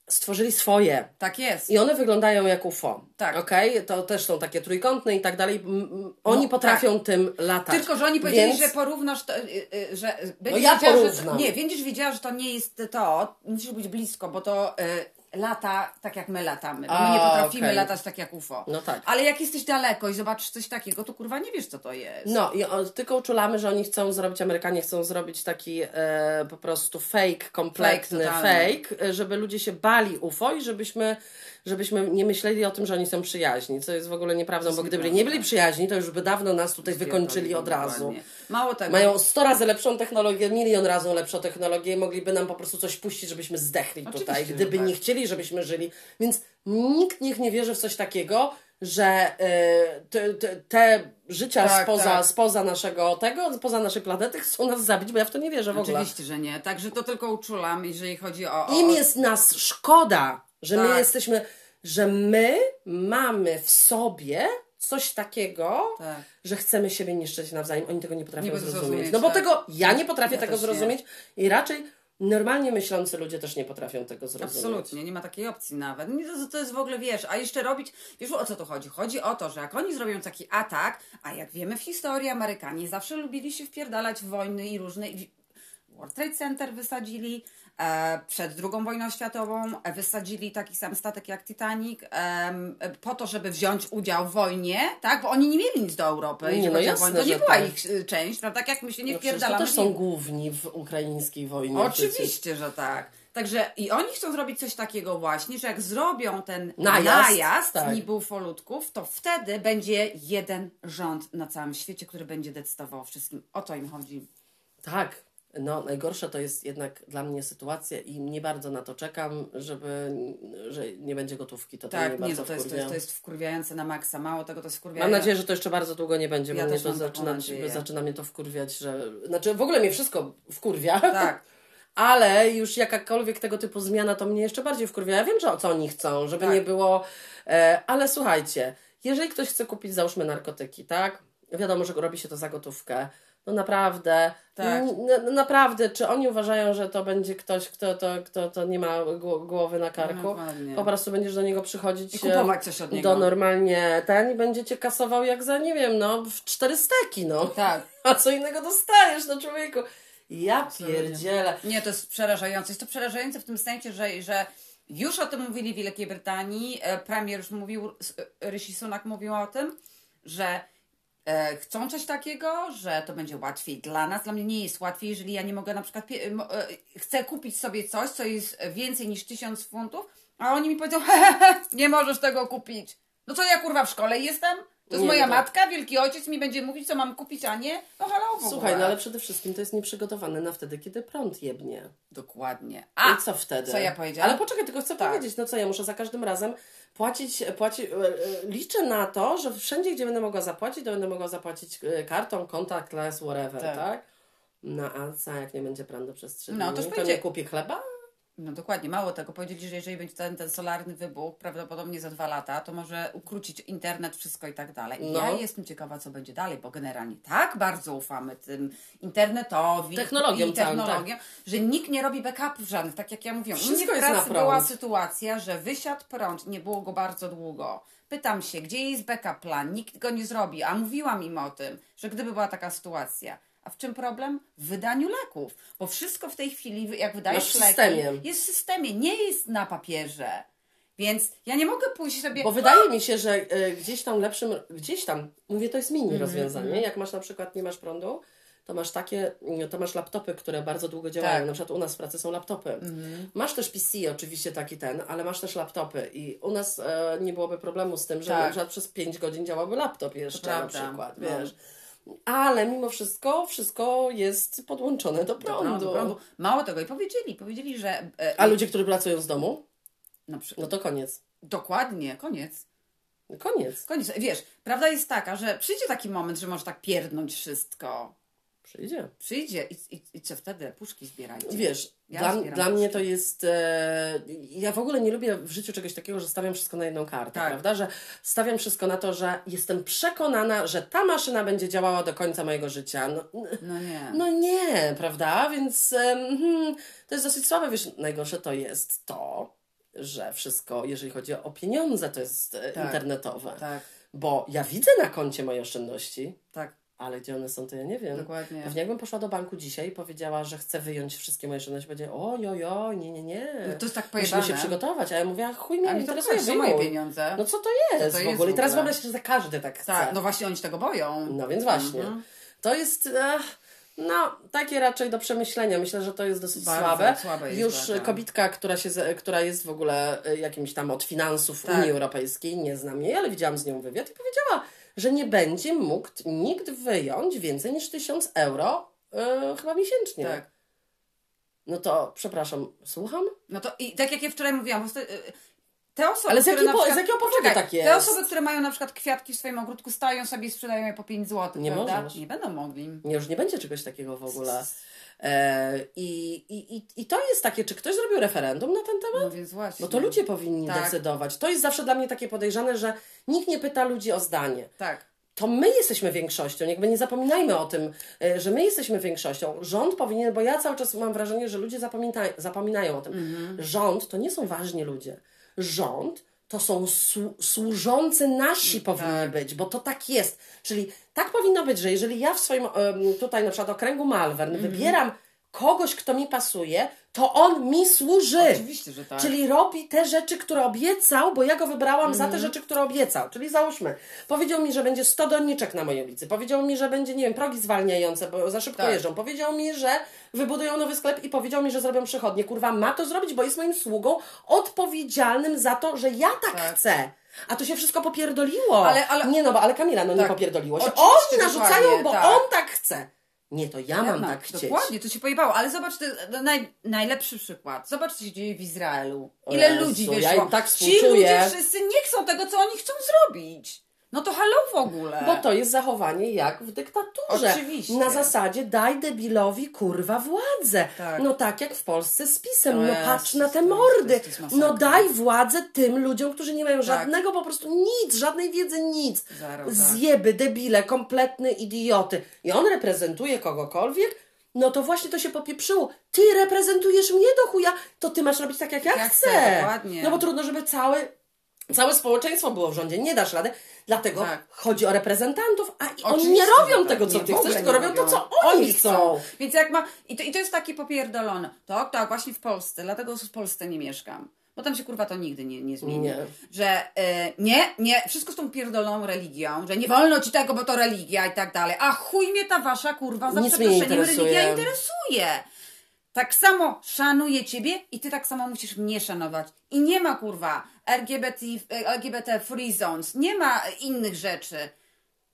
stworzyli swoje. Tak jest. I one wyglądają jak UFO. Tak. Okej? To też są takie trójkątne i tak dalej. Oni No, potrafią tym latać. Tylko, że oni powiedzieli, Więc- że porównasz to, y, y, że będziesz ja wiedziała, że Nie, będziesz wiedziała, że to nie jest to, musisz być blisko, bo to y, lata tak jak my latamy. Bo my nie potrafimy okej. latać tak jak UFO. No tak. Ale jak jesteś daleko i zobaczysz coś takiego, to kurwa nie wiesz, co to jest. No i o, tylko uczulamy, że oni chcą zrobić, Amerykanie chcą zrobić taki e, po prostu fake, kompletny Fake, fake, e, żeby ludzie się bali UFO i żebyśmy, żebyśmy nie myśleli o tym, że oni są przyjaźni, co jest w ogóle nieprawdą, bo gdyby nie byli przyjaźni, to już by dawno nas tutaj wykończyli od razu. Mało tego. Mają 100 razy lepszą technologię, milion razy lepszą technologię i mogliby nam po prostu coś puścić, żebyśmy zdechli tutaj, gdyby tak. nie chcieli, żebyśmy żyli. Więc nikt niech nie wierzy w coś takiego, że e, te, te, te życia Tak, spoza, tak. spoza naszego tego, spoza naszej planety chcą nas zabić, bo ja w to nie wierzę w ogóle. Oczywiście, że nie. Także to tylko uczulam, jeżeli chodzi o... o Im jest nas szkoda, że my Tak. jesteśmy, że my mamy w sobie coś takiego, Tak. że chcemy siebie niszczyć nawzajem. Oni tego nie potrafią Nie zrozumieć. zrozumieć, No bo tak. tego ja nie potrafię Ja tego też nie. zrozumieć i raczej normalnie myślący ludzie też nie potrafią tego zrozumieć. Absolutnie, nie ma takiej opcji nawet. Nie, To, to jest w ogóle, wiesz, a jeszcze robić, wiesz o co to chodzi? Chodzi o to, że jak oni zrobią taki atak, a jak wiemy w historii Amerykanie zawsze lubili się wpierdalać w wojny i różne... World Trade Center wysadzili, przed II wojną światową e, wysadzili taki sam statek jak Titanic e, po to, żeby wziąć udział w wojnie, tak? Bo oni nie mieli nic do Europy. Nie, no jasne, wojnę. To nie była tak. ich e, część, prawda? Tak jak my się nie No to też są główni w ukraińskiej wojnie. Oczywiście, że tak. Także i oni chcą zrobić coś takiego właśnie, że jak zrobią ten Najazd, najazd, tak. niby ufolutków, to wtedy będzie jeden rząd na całym świecie, który będzie decydował o wszystkim. O to im chodzi. Tak. No, najgorsza to jest jednak dla mnie sytuacja i nie bardzo na to czekam, żeby, że nie będzie gotówki. To, Tak, nie, no to jest, to, jest, to jest wkurwiające na maksa. Mało tego, to jest Mam wkurwiające. nadzieję, że to jeszcze bardzo długo nie będzie, Ja bo mnie to mam zaczyna, zaczyna mnie to wkurwiać, że... Znaczy w ogóle mnie wszystko wkurwia. Tak. <laughs> Ale już jakakolwiek tego typu zmiana to mnie jeszcze bardziej wkurwia. Ja wiem, że o co oni chcą, żeby Tak. nie było... E, ale słuchajcie, jeżeli ktoś chce kupić, załóżmy narkotyki, tak? Wiadomo, że robi się to za gotówkę. No naprawdę, Tak. naprawdę, czy oni uważają, że to będzie ktoś, kto to, kto to nie ma gło- głowy na karku? Dokładnie. Po prostu będziesz do niego przychodzić I kupować coś od niego. do normalnie ten i będzie cię kasował jak za, nie wiem, no, w cztery steki, no. Tak. <laughs> A co innego dostajesz, no człowieku. Ja pierdzielę. Nie, to jest przerażające. Jest to przerażające w tym sensie, że, że już o tym mówili w Wielkiej Brytanii. e, Premier już mówił, e, Rishi Sunak mówił o tym, że chcą coś takiego, że to będzie łatwiej dla nas. Dla mnie nie jest łatwiej, jeżeli ja nie mogę na przykład, mo- e, chcę kupić sobie coś, co jest więcej niż tysiąc funtów, a oni mi powiedzą, <laughs> hehehe, nie możesz tego kupić. No co ja kurwa w szkole jestem? To jest Nie, moja no. matka, wielki ojciec mi będzie mówić, co mam kupić, a nie? No halo. Słuchaj, no ale przede wszystkim to jest nieprzygotowane na wtedy, kiedy prąd jebnie. Dokładnie. A, A, I co wtedy? co ja powiedziałam? Ale poczekaj, tylko chcę Tak. powiedzieć, no co ja muszę za każdym razem płacić, płaci, e, e, liczę na to, że wszędzie, gdzie będę mogła zapłacić, to będę mogła zapłacić e, kartą, contactless, whatever, tak? Tak. No a co, jak nie będzie prądu przez trzy No, dni, to już to będzie- nie kupię chleba? No dokładnie, mało tego. Powiedzieli, że jeżeli będzie ten, ten solarny wybuch, prawdopodobnie za dwa lata, to może ukrócić internet, wszystko i tak dalej. I No. ja jestem ciekawa, co będzie dalej, bo generalnie tak bardzo ufamy tym internetowi Technologiom i całym, technologiom, że nikt nie robi backupów żadnych, tak jak ja mówiłam. U mnie Wszystko w jest na pracy prąd. była sytuacja, że wysiadł prąd, nie było go bardzo długo. Pytam się, gdzie jest backup plan? Nikt go nie zrobi, a mówiłam im o tym, że gdyby była taka sytuacja. A w czym problem? W wydaniu leków. Bo wszystko w tej chwili, jak wydajesz Masz w leki, systemie. jest w systemie, nie jest na papierze. Więc ja nie mogę pójść sobie. Bo wydaje mi się, że e, gdzieś tam lepszym, gdzieś tam, mówię, to jest mini Mhm, rozwiązanie. Jak masz na przykład, nie masz prądu, to masz takie, to masz laptopy, które bardzo długo działają. Tak. Mhm. Na przykład u nas w pracy są laptopy. Masz też PC, oczywiście taki ten, ale masz też laptopy i u nas e, nie byłoby problemu z tym, że Tak. na przykład przez 5 godzin działałby laptop jeszcze na przykład, No. Ale mimo wszystko, wszystko jest podłączone do prądu. prądu, prądu. Mało tego, i powiedzieli, powiedzieli, że. e, A ludzie, którzy pracują z domu, Na przykład. no to koniec. Dokładnie, koniec. Koniec. Koniec. Wiesz, prawda jest taka, że przyjdzie taki moment, że możesz tak pierdnąć wszystko. Przyjdzie. Przyjdzie i, i, i co wtedy? Puszki zbierajcie. Wiesz, Ja dla, dla mnie to jest. E, ja w ogóle nie lubię w życiu czegoś takiego, że stawiam wszystko na jedną kartę, Tak. prawda? Że stawiam wszystko na to, że jestem przekonana, że ta maszyna będzie działała do końca mojego życia. No, No nie. no nie, prawda? Więc hmm, to jest dosyć słabe. Wiesz, najgorsze to jest to, że wszystko, jeżeli chodzi o pieniądze, to jest e, Tak. internetowe. Tak, Bo ja widzę na koncie moje oszczędności. tak. Ale gdzie one są, to ja nie wiem. Dokładnie. Pewnie jakbym poszła do banku dzisiaj i powiedziała, że chcę wyjąć wszystkie moje oszczędności, będzie o, jo, jo, nie, nie, nie. No to jest tak Musimy pojebane. się przygotować. A ja mówię, a chuj mnie to interesuje, są moje pieniądze. No co to jest, to w jest ogóle? I w teraz ogóle? wyobraź się, że każdy tak chce. Tak, no właśnie oni się tego boją. No więc właśnie. Mhm. To jest. E, no, takie raczej do przemyślenia. Myślę, że to jest dosyć Bardzo słabe. słabe jest Już bardzo. kobitka, która, się, która jest w ogóle e, jakimś tam od finansów Tak. Unii Europejskiej, nie znam jej, ale widziałam z nią wywiad i powiedziała, że nie będzie mógł nikt wyjąć więcej niż 1000 euro e, chyba miesięcznie. Tak. No to przepraszam, słucham? No to i tak jak ja wczoraj mówiłam, prostu, y, te osoby, Ale z jakiej po- z przykład, jakiego powodu tak Te jest? osoby, które mają na przykład kwiatki w swoim ogródku, stają sobie i sprzedają je po 5 zł, Nie prawda? możesz. Nie będą mogli. Nie, już nie będzie czegoś takiego w ogóle. E, i, i, i, to jest takie, czy ktoś zrobił referendum na ten temat? No więc właśnie. No to ludzie powinni Tak. decydować. To jest zawsze dla mnie takie podejrzane, że nikt nie pyta ludzi o zdanie. Tak. To my jesteśmy większością, jakby nie zapominajmy o tym, e, że my jesteśmy większością. Rząd powinien, bo ja cały czas mam wrażenie, że ludzie zapomina, zapominają o tym. Mhm. Rząd to nie są ważni ludzie. Rząd to są słu- służący nasi powinni być, bo to tak jest. Czyli tak powinno być, że jeżeli ja w swoim tutaj na przykład okręgu Malvern Mhm. wybieram kogoś, kto mi pasuje, to on mi służy. Oczywiście, że tak. Czyli robi te rzeczy, które obiecał, bo ja go wybrałam za Mhm. te rzeczy, które obiecał. Czyli załóżmy, powiedział mi, że będzie 100 doniczek na mojej ulicy. Powiedział mi, że będzie, nie wiem, progi zwalniające, bo za szybko Tak. jeżdżą. Powiedział mi, że wybudują nowy sklep i powiedział mi, że zrobią przychodnie. Kurwa, ma to zrobić, bo jest moim sługą odpowiedzialnym za to, że ja tak, Tak. chcę. A tu się wszystko popierdoliło. Ale- ale- Nie no, bo ale Kamila, no nie Tak. popierdoliło się. Oczywiście, Oni narzucają, bo tak. on tak chce. Nie, to ja mam tak chcieć. Dokładnie, to się pojebało. Ale zobacz, no, naj, najlepszy przykład. Zobacz, co się dzieje w Izraelu. Ile Jezu, ludzi ja wyszło. im tak Ci ludzie wszyscy nie chcą tego, co oni chcą zrobić. No to halo w ogóle. Bo to jest zachowanie jak w dyktaturze. Oczywiście. Na zasadzie daj debilowi kurwa władzę. Tak. No tak jak w Polsce z pisem. No Jezus, patrz na te to- mordy. to jest masakra. No daj władzę tym ludziom, którzy nie mają Tak. żadnego po prostu nic, żadnej wiedzy, nic. Zero, tak. Zjeby, debile, kompletne idioty. I on reprezentuje kogokolwiek, no to właśnie to się popieprzyło. Ty reprezentujesz mnie do chuja, to ty masz robić tak jak ja, Ja chcę. chcę, dokładnie. No bo trudno, żeby całe Całe społeczeństwo było w rządzie, nie dasz rady, dlatego Tak. chodzi o reprezentantów, a i oni Oczywiście, nie robią tak. tego, co ty chcesz, tylko robią to, co oni chcą. Więc jak ma. I to, I to jest takie popierdolone. Tak, tak, właśnie w Polsce. Dlatego w Polsce nie mieszkam. Bo tam się kurwa to nigdy nie, nie zmieni. Nie. Że e, nie, nie, wszystko z tą pierdoloną religią, że nie wolno ci tego, bo to religia i tak dalej. A chuj mnie ta wasza kurwa za Nic przeproszeniem religia interesuje. Tak samo szanuję ciebie i ty tak samo musisz mnie szanować. I nie ma kurwa LGBT, LGBT free zones, nie ma innych rzeczy.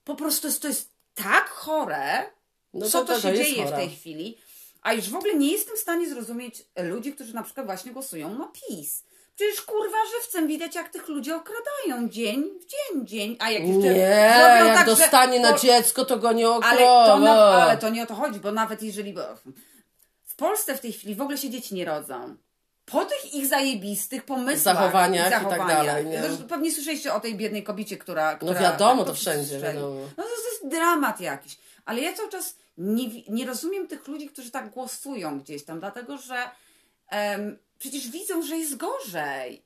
Po prostu to jest tak chore, No co to- to, to- się dzieje chore. w tej chwili. A już w ogóle nie jestem w stanie zrozumieć ludzi, którzy na przykład właśnie głosują na PiS. Przecież kurwa żywcem widać, jak tych ludzi okradają dzień w dzień, dzień. A jak jeszcze Nie, jak tak, że dostanie na po- dziecko, to go nie ale to, na, ale to nie o to chodzi, bo nawet jeżeli. W Polsce w tej chwili w ogóle się dzieci nie rodzą. Po tych ich zajebistych pomysłach Zachowaniach i tak zachowaniach. dalej, nie? Zresztą pewnie słyszeliście o tej biednej kobiecie, która. która wiadomo, tak, to wszędzie, wiadomo. No to, to jest dramat jakiś. Ale ja cały czas nie, nie rozumiem tych ludzi, którzy tak głosują gdzieś tam, dlatego że em, przecież widzą, że jest gorzej.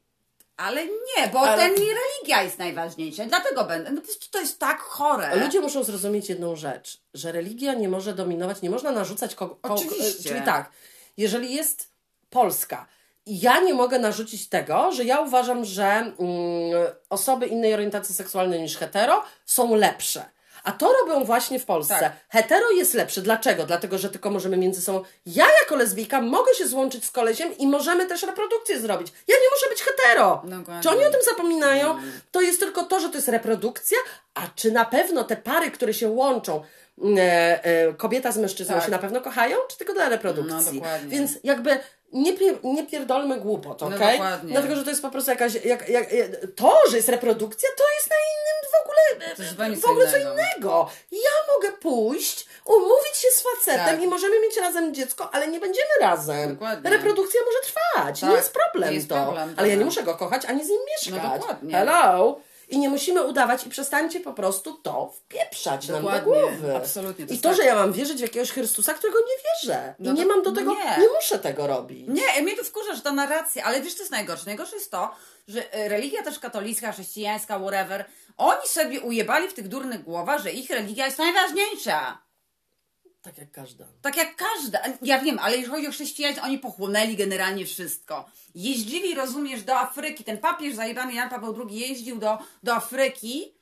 Ale nie, bo Ale- ten mi religia jest najważniejsza. Dlatego będę. No to jest tak chore. Ludzie muszą zrozumieć jedną rzecz, że religia nie może dominować, nie można narzucać kogo. kogo Oczywiście. Czyli tak, jeżeli jest Polska, ja nie mogę narzucić tego, że ja uważam, że mm, osoby innej orientacji seksualnej niż hetero są lepsze. A to robią właśnie w Polsce. Tak. Hetero jest lepszy. Dlaczego? Dlatego, że tylko możemy między sobą. Ja jako lesbijka mogę się złączyć z kolesiem i możemy też reprodukcję zrobić. Ja nie muszę być hetero. Dokładnie. Czy oni o tym zapominają? To jest tylko to, że to jest reprodukcja, a czy na pewno te pary, które się łączą, e, e, kobieta z mężczyzną Tak. się na pewno kochają, czy tylko dla reprodukcji? No, dokładnie. Więc jakby nie, nie pierdolmy głupot, No, okej? dokładnie. Dlatego, że to jest po prostu jakaś, jak, jak, jak, to, że jest reprodukcja, to To w ogóle co innego. Ja mogę pójść, umówić się z facetem Tak. i możemy mieć razem dziecko, ale nie będziemy razem. Dokładnie. Reprodukcja może trwać, nie Tak, jest problem nie jest to. problem, ale ja nie tak. muszę go kochać, ani z nim mieszkać. No dokładnie. Hello? I nie musimy udawać i przestańcie po prostu to wpieprzać nam do Dokładnie. głowy. Absolutnie, to I to, tak. że ja mam wierzyć w jakiegoś Chrystusa, którego nie wierzę. No I nie mam do tego, nie. nie. muszę tego robić. Nie, mnie to wkurza, że ta narracja, ale wiesz co jest najgorsze? Najgorsze jest to, że e, religia też katolicka, chrześcijańska, whatever, Oni sobie ujebali w tych durnych głowach, że ich religia jest najważniejsza. Tak jak każda. Tak jak każda. Ja wiem, ale jeżeli chodzi o chrześcijaństwo, oni pochłonęli generalnie wszystko. Jeździli, rozumiesz, do Afryki. Ten papież zajebany Jan Paweł II jeździł do, do Afryki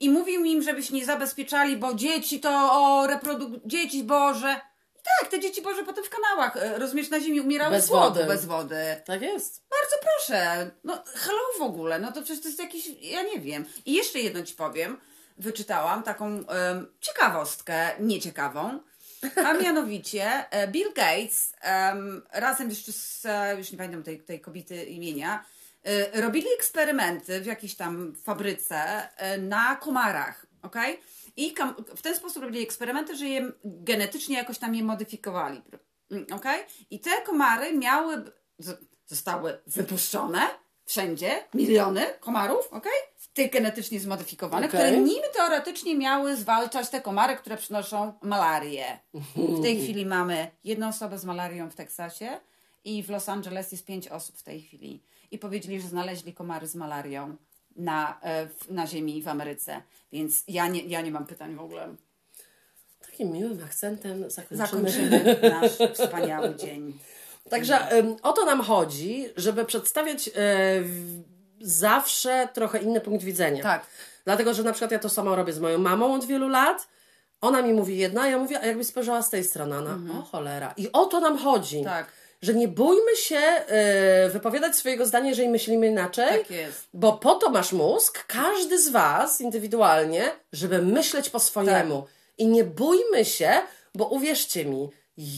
i mówił im, żebyś nie zabezpieczali, bo dzieci to o reproduk... dzieci Boże. Tak, te dzieci Boże potem w kanałach, e, rozumiesz, na ziemi umierały Bez z głodu, wody. bez wody. Tak jest. Bardzo proszę. No, hello w ogóle. No to przecież to jest jakiś, ja nie wiem. I jeszcze jedno ci powiem. Wyczytałam taką em, ciekawostkę, nieciekawą. A <laughs> mianowicie e, Bill Gates em, razem jeszcze z, e, już nie pamiętam tej, tej kobiety imienia, robili eksperymenty w jakiejś tam fabryce na komarach, okej? I w ten sposób robili eksperymenty, że je genetycznie jakoś tam je modyfikowali, mm, okej? I te komary miały, zostały wypuszczone wszędzie, miliony komarów, okej? Tych genetycznie zmodyfikowanych, Okej. które niby teoretycznie miały zwalczać te komary, które przynoszą malarię. W tej chwili mamy jedną osobę z malarią w Teksasie i w Los Angeles jest pięć osób w tej chwili. I powiedzieli, że znaleźli komary z malarią na, e, na ziemi w Ameryce. Więc ja nie, ja nie mam pytań w ogóle. Takim miłym akcentem zakończymy. Zakończymy nasz <laughs> wspaniały dzień. Także o to nam chodzi, żeby przedstawiać e, zawsze trochę inny punkt widzenia. Tak. Dlatego, że na przykład ja to samo robię z moją mamą od wielu lat. Ona mi mówi jedna, a ja mówię, a jakbyś spojrzała z tej strony, ona, o cholera. I o to nam chodzi. Mhm. Tak. Że nie bójmy się e, wypowiadać swojego zdania, jeżeli myślimy inaczej. Tak jest. Bo po to masz mózg, każdy z Was indywidualnie, żeby myśleć po swojemu. Tak. I nie bójmy się, bo uwierzcie mi,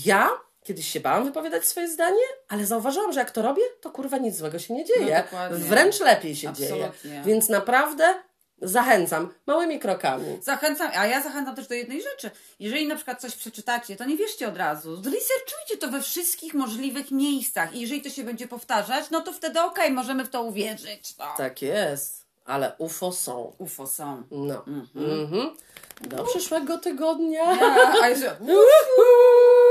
ja kiedyś się bałam wypowiadać swoje zdanie, ale zauważyłam, że jak to robię, to kurwa nic złego się nie dzieje. No. Wręcz lepiej się dzieje. Absolutnie. Więc naprawdę zachęcam małymi krokami. Zachęcam, a ja zachęcam też do jednej rzeczy. Jeżeli na przykład coś przeczytacie, to nie wierzcie od razu. Zresearchujcie to we wszystkich możliwych miejscach. I jeżeli to się będzie powtarzać, no to wtedy okej, możemy w to uwierzyć. No. Tak jest. Ale UFO są. UFO są. No. Mhm. Do przyszłego tygodnia. Ja, a jeszcze. <laughs>